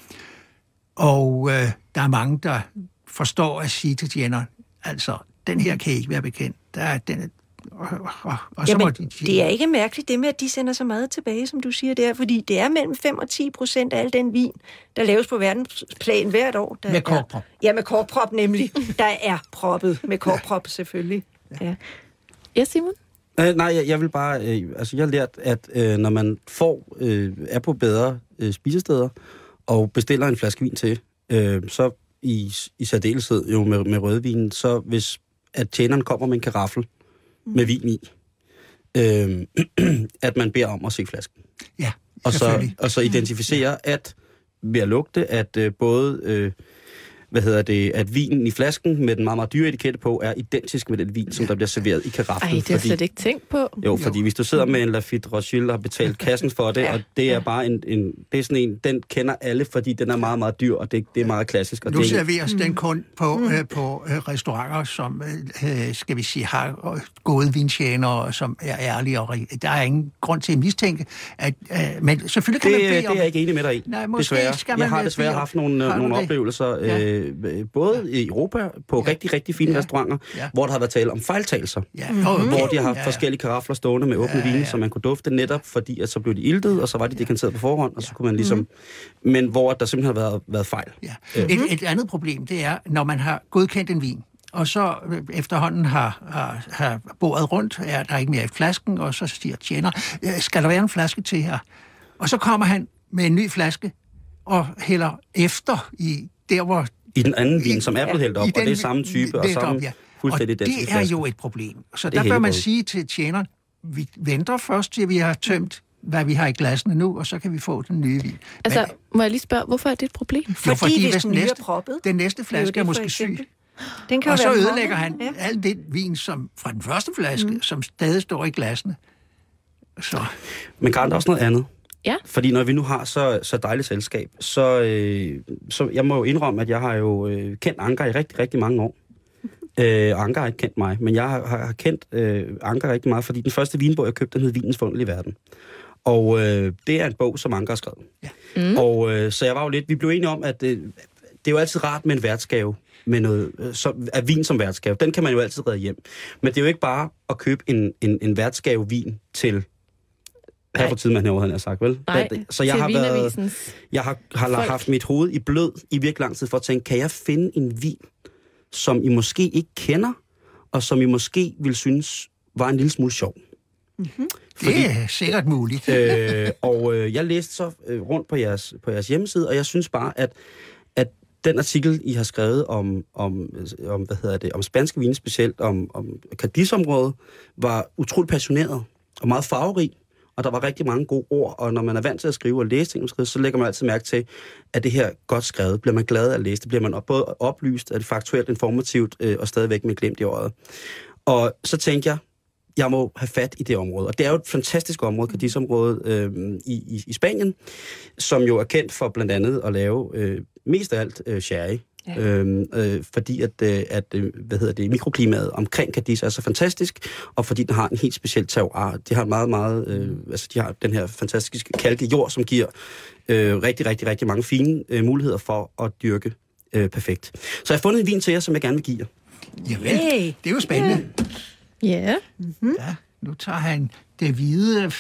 Og øh, der er mange, der forstår at sige til tjeneren, altså, den her kan ikke være bekendt. Der er, den og, og, og så må de det er ikke mærkeligt det med, at de sender så meget tilbage, som du siger der, fordi det er mellem 5 og 10 procent af al den vin, der laves på verdensplan hvert år. Der Med er- Ja, med korkprop nemlig. Der er proppet med korkprop selvfølgelig. Ja. ja Simon? Øh, nej, jeg, jeg vil bare... Øh, altså, jeg har lært, at øh, når man får, øh, er på bedre øh, spisesteder, og bestiller en flaske vin til, øh, så i, i særdeleshed jo med, med rødvin, så hvis at tjeneren kommer med en karaffel med vin i, øh, at man beder om at se flasken. ja, Og så, og så identificere, at ved at lugte, at øh, både... Øh, hvad hedder det, at vinen i flasken med den meget, meget dyre etikette på, er identisk med den vin, som der bliver serveret i karaflen. Ej, det har jeg slet ikke tænkt på. Jo, fordi hvis du sidder med en Lafite Rothschild og har betalt kassen for det, Ja. og det er bare en, en, det er sådan en, den kender alle, fordi den er meget, meget dyr, og det, det er meget klassisk. Og Nu det er, serveres den kun på, mm. øh, på øh, restauranter, som, øh, skal vi sige, har øh, gode vintjenere, som er ærlige. Og, der er ingen grund til at mistænke, at, øh, men selvfølgelig kan det, man bede det om... er jeg ikke enig med dig i, Nej, måske desværre. skal man jeg har desværre haft nogle, Har øh, nogle det? oplevelser, Ja. øh, både i Europa, på Ja. rigtig, rigtig fine Ja. restauranter, Ja. hvor der har været tale om fejltagelser. Ja, mm-hmm. hvor de har haft ja, ja. forskellige karafler stående med åbne Ja, vine, ja. som man kunne dufte netop, fordi at så blev de iltet, og så var de dekanteret på forhånd, og så kunne man ligesom... Men hvor der simpelthen har været, været fejl. Ja. Et, et andet problem, det er, når man har godkendt en vin, og så øh, efterhånden har, har, har bordet rundt, er der ikke mere i flasken, og så siger tjener, "Øh, skal der være en flaske til her? Og så kommer han med en ny flaske og hælder efter i der, hvor... I den anden vin, som er blevet hældt op, i og det er den- samme type, og samme op, ja. fuldstændig og det er jo et problem. Så er der bør man sige til tjeneren, vi venter først til vi har tømt, hvad vi har i glassene nu, og så kan vi få den nye vin. Altså, må jeg lige spørge, hvorfor er det et problem? Jo, Fordi hvis den er næste, proppet, den næste er flaske det er måske syg, Den kan og så ødelægger han Ja. al den vin som fra den første flaske, mm. som stadig står i glassene. Så Men Karen, der er også noget andet. Ja. Fordi når vi nu har så, så dejligt selskab, så, øh, så jeg må jo indrømme, at jeg har jo øh, kendt Anker i rigtig, rigtig mange år. Øh, Anker har ikke kendt mig, men jeg har, har kendt øh, Anker rigtig meget, fordi den første vinbog, jeg købte, den hed Vinens Fundelige Verden. Og øh, det er en bog, som Anker har skrevet. Ja. Mm. Og øh, så jeg var jo lidt, vi blev enige om, at øh, det er jo altid rart med en værtsgave, med noget øh, som, af vin som værtsgave. Den kan man jo altid redde hjem. Men det er jo ikke bare at købe en, en, en værtsgave vin til her for tiden, man herovre, han har sagt, vel? Nej, Så jeg har, været, jeg har, har folk. haft mit hoved i blød i virkelig lang tid for at tænke, kan jeg finde en vin, som I måske ikke kender, og som I måske vil synes var en lille smule sjov? det er sikkert muligt. øh, og øh, jeg læste så øh, rundt på jeres, på jeres hjemmeside, og jeg synes bare, at, at den artikel, I har skrevet om, om, øh, om hvad hedder det, om spanske vine, specielt om, om Cadiz-området, var utroligt passioneret og meget farverig. Og der var rigtig mange gode ord, og når man er vant til at skrive og læse ting, så lægger man altid mærke til, at det her godt skrevet. Bliver man glad af at læse det? Bliver man både oplyst, er det faktuelt, informativt øh, og stadigvæk med glemt i øjet? Og så tænkte jeg, jeg må have fat i det område. Og det er jo et fantastisk område, Cadiz-området øh, i, i, i Spanien, som jo er kendt for blandt andet at lave øh, mest af alt øh, sherry. Ja. Øhm, øh, fordi at, øh, at øh, hvad hedder det, mikroklimaet omkring Cadiz er så fantastisk, og fordi den har en helt speciel terroir. De har meget, meget, øh, altså de har den her fantastiske kalke jord, som giver øh, rigtig, rigtig, rigtig mange fine øh, muligheder for at dyrke øh, perfekt. Så jeg har fundet en vin til jer, som jeg gerne vil give jer. Javel, Hey. det er jo spændende. Ja. Ja, nu tager han det hvide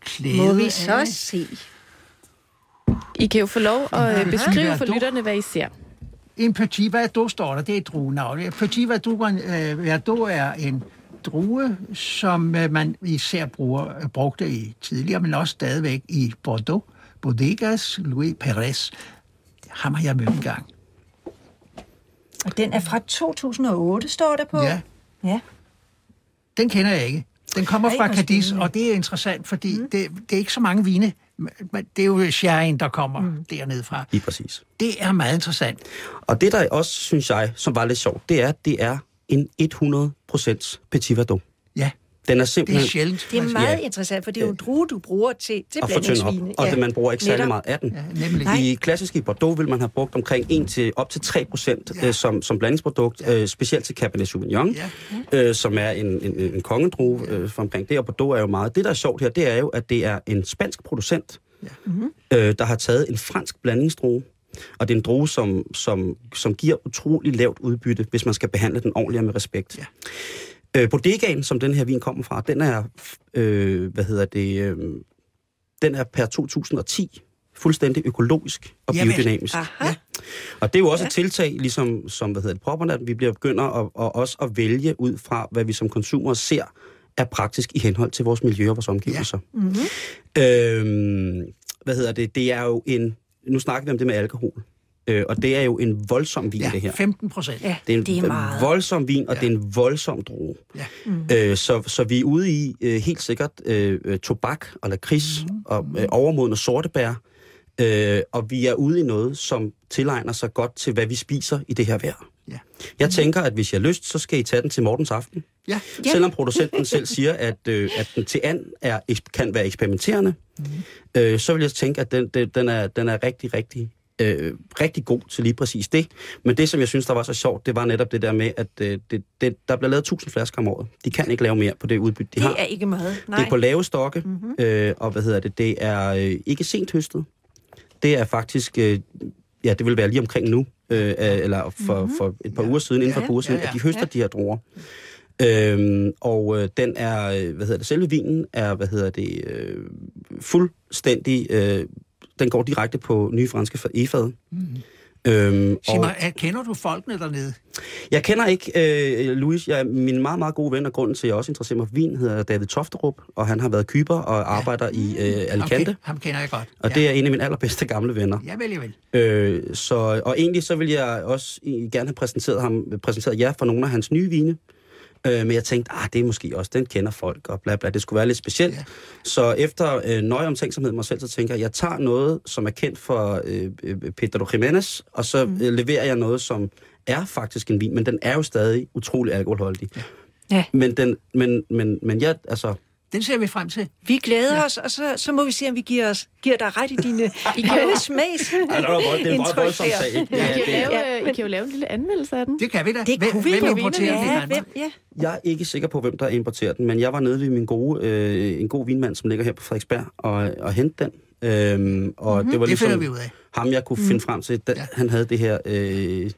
klæde Må vi af. så se? I kan jo få lov at øh, beskrive for du- lytterne, hvad I ser. En petit verdot står der, det er et druenavn. Petit verdot, øh, verdot er en drue, som øh, man især bruger, øh, brugte i tidligere, men også stadigvæk i Bordeaux. Bodegas Louis Perez. Ham har jeg mødt en gang. Og den er fra 2008, står der på. Ja, ja. den kender jeg ikke. Den kommer fra Cadiz, og det er interessant, fordi mm. det, det er ikke så mange vine. Men Det er jo sherryen, der kommer mm. dernede fra. Lige præcis. Det er meget interessant. Og det, der også, synes jeg, som var lidt sjovt, det er, at det er en 100% Petit Verdot. Ja, Den er det er simpelthen sjældent. Det er meget Ja. ja. interessant, for det er jo en drue, du bruger til, til op, blandingsvine. og det, man bruger ikke særlig meget af den. Ja, nemlig. I klassiske Bordeaux vil man have brugt omkring 1 til op til 3 procent Ja. øh, som, som blandingsprodukt, øh, specielt til Cabernet Sauvignon, Ja. øh, som er en, en, en kongedrue øh, for omkring det, og Bordeaux er jo meget. Det, der er sjovt her, det er jo, at det er en spansk producent, Ja. øh, der har taget en fransk blandingsdrue, og det er en drue, som, som, som giver utrolig lavt udbytte, hvis man skal behandle den ordentligt og med respekt. Ja. Øh, bodegaen, som den her vin kommer fra, den er, øh, hvad hedder det, øh, den er per 2010 fuldstændig økologisk og Jamen. biodynamisk. Aha. Ja. Og det er jo også Ja. et tiltag, ligesom som, hvad hedder det, propperne, at vi bliver begynder at, at, også at vælge ud fra, hvad vi som konsumer ser er praktisk i henhold til vores miljø og vores omgivelser. Ja. Mm-hmm. Øhm, hvad hedder det? Det er jo en... Nu snakker vi om det med alkohol. Øh, og det er jo en voldsom vin, Ja, det her. 15 procent. Ja, Det er en det er meget. voldsom vin, og Ja. det er en voldsom droge. Ja. Mm. Øh, så, så vi er ude i øh, helt sikkert øh, tobak og lakrids mm. og øh, overmodne sortebær. Øh, og vi er ude i noget, som tilegner sig godt til, hvad vi spiser i det her vejr. Ja. Jeg tænker, at hvis jeg har lyst, så skal I tage den til Mortens Aften. Ja. Ja. Selvom producenten selv siger, at, øh, at den til and er, kan være eksperimenterende, mm. øh, så vil jeg tænke, at den, den, den, er, den er rigtig, rigtig, øh, rigtig god til lige præcis det. Men det, som jeg synes, der var så sjovt, det var netop det der med, at øh, det, det, der bliver lavet 1000 flasker om året. De kan ikke lave mere på det udbytte, de Det har. er ikke meget. Nej. Det er på lave stokke, mm-hmm. øh, og hvad hedder det, det er øh, ikke sent høstet. Det er faktisk, øh, ja, det vil være lige omkring nu, øh, øh, eller for, mm-hmm. for et par Ja. uger siden, inden for et par uger siden, ja, ja. at de høster Ja. de her druer. Øhm, og øh, den er, øh, hvad hedder det, selve vinen er, hvad hedder det, øh, fuldstændig, øh, den går direkte på nye franske fa- efad. Mhm. Øhm, Sig og mig, er- kender du folkene dernede? jeg kender ikke øh, Louis. Jeg, min meget, meget gode ven, og grunden til, at jeg også interesserer mig for vin, hedder David Tofterup, og han har været kyber og arbejder i øh, Alicante. ken- ham kender jeg godt. Og ja. det er en af mine allerbedste gamle venner. Ja, vel, ja, vel. Øh, så, og egentlig så vil jeg også gerne have præsenteret, ham, præsenteret jer for nogle af hans nye vine. Øh, men jeg tænkte, ah, det er måske også, den kender folk, og bla bla, det skulle være lidt specielt. Ja. Ja. Så efter øh, nøje omtænksomhed mig selv, så tænker jeg, jeg tager noget, som er kendt for øh, øh, Pedro Jimenez, og så mm. øh, leverer jeg noget, som er faktisk en vin, men den er jo stadig utrolig alkoholholdig. Ja. Men, den, men, men, men jeg, altså, Den ser vi frem til. Vi glæder ja. os, og så, så må vi se, om vi giver, os, giver dig ret i dine, I dine smags. altså, det er en meget Indtryk voldsom der. sag. I, Ja, kan jo det, lave, Ja, I men- kan jo lave en lille anmeldelse af den. Det kan vi da. Det kunne hvem, vi hvem importerer den i Ja, hvem, ja. Jeg er ikke sikker på, hvem der importerer den, men jeg var nede ved min gode, øh, en god vinmand, som ligger her på Frederiksberg, og, og hente den. Øhm, og mm-hmm. det var Det finder ligesom vi ud af. ham, jeg kunne finde frem til. Da, Ja. Han havde det her... Øh,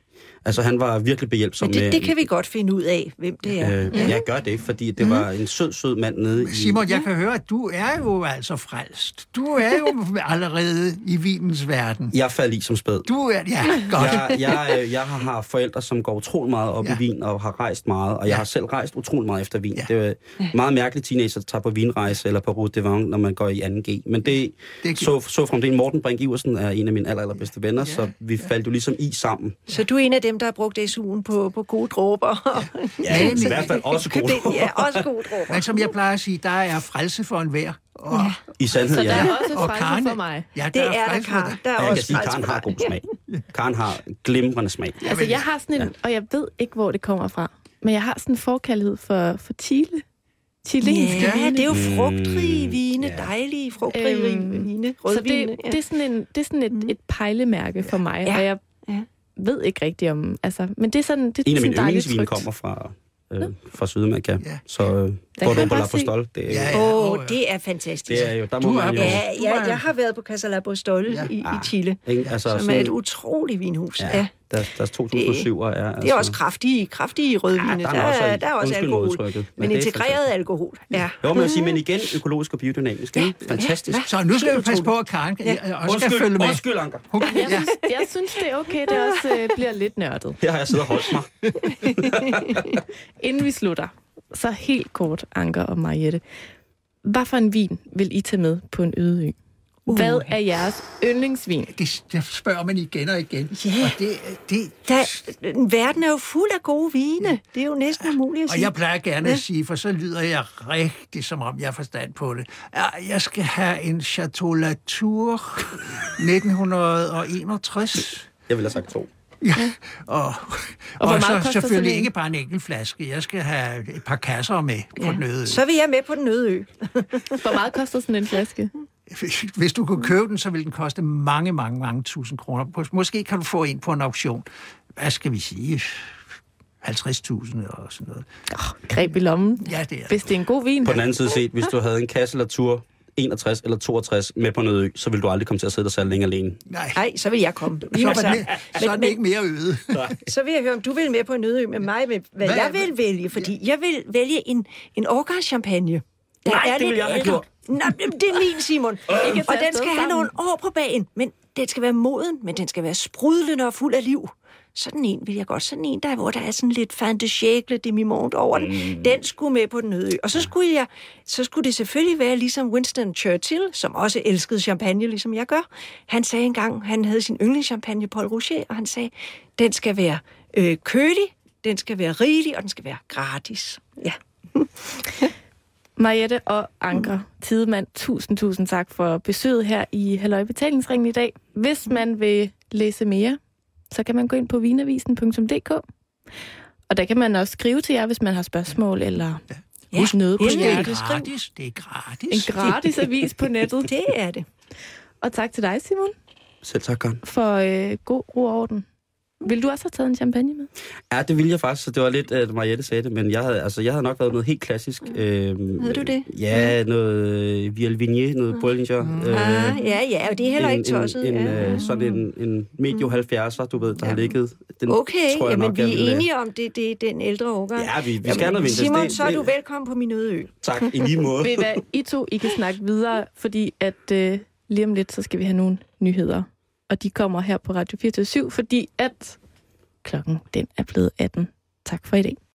altså, han var virkelig behjælpsom Men det, med... det kan vi godt finde ud af, hvem det er. Øh, Jeg gør det, fordi det var en sød, sød mand nede i... Simon, jeg kan høre, at du er jo altså frelst. Du er jo allerede i vinens verden. Jeg faldt i som spæd. Du er, ja, godt. Jeg, jeg, øh, jeg har, forældre, som går utrolig meget op Ja. ja. i vin, og har rejst meget, og jeg Ja. har selv rejst utrolig meget efter vin. Ja. Ja. Det er meget mærkeligt, teenager tager på vinrejse eller på Route de Vin, når man går i 2G. Men det, Det er så, så fra det Morten Brink Iversen er en af mine aller, allerbedste venner, Ja. ja. så vi faldt jo ligesom i sammen. Så du er en af dem, der har brugt SU'en på, på gode dråber. Ja, men- i hvert fald også god. Det- ja, også gode dråber. Men som jeg plejer at sige, der er frelse for enhver. Og, ja. I sandhed, Så der ja. er også og frelse Karen, for mig. Ja, Det er der, frelse for Karen. Der er Jeg kan også sige, at frelse Karen har god smag. Karen har glimrende smag. Altså, jeg har sådan en, og jeg ved ikke, hvor det kommer fra, men jeg har sådan en forkærlighed for, for chile. Chilenske Ja, vine. det er jo Mm, frugtrige vine, ja. dejlige frugtrige Øhm, vine, Så rødvine. det, det er sådan, en, det er sådan et, et pejlemærke for mig, Ja. og jeg Ja. Ved ikke rigtig om... Altså, men det er sådan, det er En af mine yndlingsvine kommer fra, øh, fra Sydamerika. Ja. Så øh, kan jeg Bordeaux bare La se. Postol, det er, Ja, ja, ja. det er fantastisk. det er jo, der Du må er man jo... Ja, Du ja, er- jeg har været på Casa La Postol Ja. i, i Ah. Chile, Ikke? Altså, som er sådan- et utroligt vinhus. Ja. Ja, deres, deres 2007 er... Altså, Det er også kraftige, kraftige rødvine. Ja, der er der, også- er, der er også alkohol. Men men er integreret alkohol. Ja. Jo, men jeg sige, men igen, økologisk og biodynamisk. ikke? Ja, Fantastisk. ja. Så nu skal vi passe på, at Karen Ja. også skal følge med. undskyld, Anker. Jeg ja. synes, jeg synes, det er okay, det også øh, bliver lidt nørdet. Her har jeg siddet og holdt mig. Inden vi slutter, så helt kort, Anker og Mariette. Hvad for en vin vil I tage med på en øde ø? Hvad er jeres yndlingsvin? Det, det spørger man igen og igen. Ja. Og det, det, Der, verden er jo fuld af gode vine. Det er jo næsten umuligt at Og sige. jeg plejer gerne Ja. at sige, for så lyder jeg rigtig, som om jeg har forstand på det. Ja, Jeg skal have en Chateau Latour 1961. Jeg vil have sagt to. Ja, og, og, hvor og meget så selvfølgelig ikke bare en enkelt flaske. Jeg skal have et par kasser med på den øde. Så vil jeg med på den øde ø. Hvor meget koster sådan en flaske? Hvis du kunne købe den, så vil den koste mange, mange, mange tusind kroner. Måske kan du få en på en auktion. Hvad skal vi sige? 50.000 og sådan noget. Greb i lommen. Ja, det er Hvis det er en god vin. På den anden side set, hvis du havde en kasse Latour 61 eller 62 med på noget ø, så vil du aldrig komme til at sidde der særlig længe alene. Nej, Nej, så vil jeg komme. så, er Altså, den, så er men- ikke mere øde. Så vil jeg høre, om du vil med på en øde ø med mig, med hvad, Hvad- jeg vil vælge. Fordi jeg vil vælge en, en årgangschampagne. Der Nej, er det ville jeg have gjort. Nej, det er min, Simon. tage og den skal have nogle år på bagen. Men den skal være moden, men den skal være sprudlende og fuld af liv. Sådan en vil jeg godt. Sådan en, der, hvor der er sådan lidt fin de siècle demi-monde over den. Den skulle med på den øde ø. Og så skulle, jeg, så skulle det selvfølgelig være ligesom Winston Churchill, som også elskede champagne, ligesom jeg gør. Han sagde engang, han havde sin yndlingschampagne, Paul Rocher, og han sagde, den skal være øh, kølig, den skal være rigelig, og den skal være gratis. Ja. Mariette og Anker Tidemand, tusind, tusind tak for besøget her i Halløj Betalingsringen i dag. Hvis man vil læse mere, så kan man gå ind på vinavisen.dk. Og der kan man også skrive til jer, hvis man har spørgsmål eller Ja, Husk noget på endelig. Det er gratis. Det er gratis. En gratis avis på nettet. Det er det. Og tak til dig, Simon, Selv tak, Karen. for øh, god ro og orden. Vil du også have taget en champagne med? Ja, det ville jeg faktisk, så det var lidt, at Mariette sagde det, men jeg havde, altså, jeg havde nok været noget helt klassisk. Øhm, Havde du det? Ja, noget øh, Vignier, noget Bollinger. Øh, Ah, ja, ja, og det er heller ikke tosset. En, en, ja. øh, sådan en, en medio 70'er, du ved, der har ligget. Den Okay, tror jeg jamen nok, vi er ville, øh, enige om, det, det er den ældre årgang. Ja, vi, vi skal have noget. Simon, Det- så er du velkommen på min øde ø. Tak, i lige måde. Ved I hvad, I to, I kan snakke videre, fordi at øh, lige om lidt, så skal vi have nogle nyheder og de kommer her på Radio 24 fordi at klokken den er blevet 18. Tak for i dag.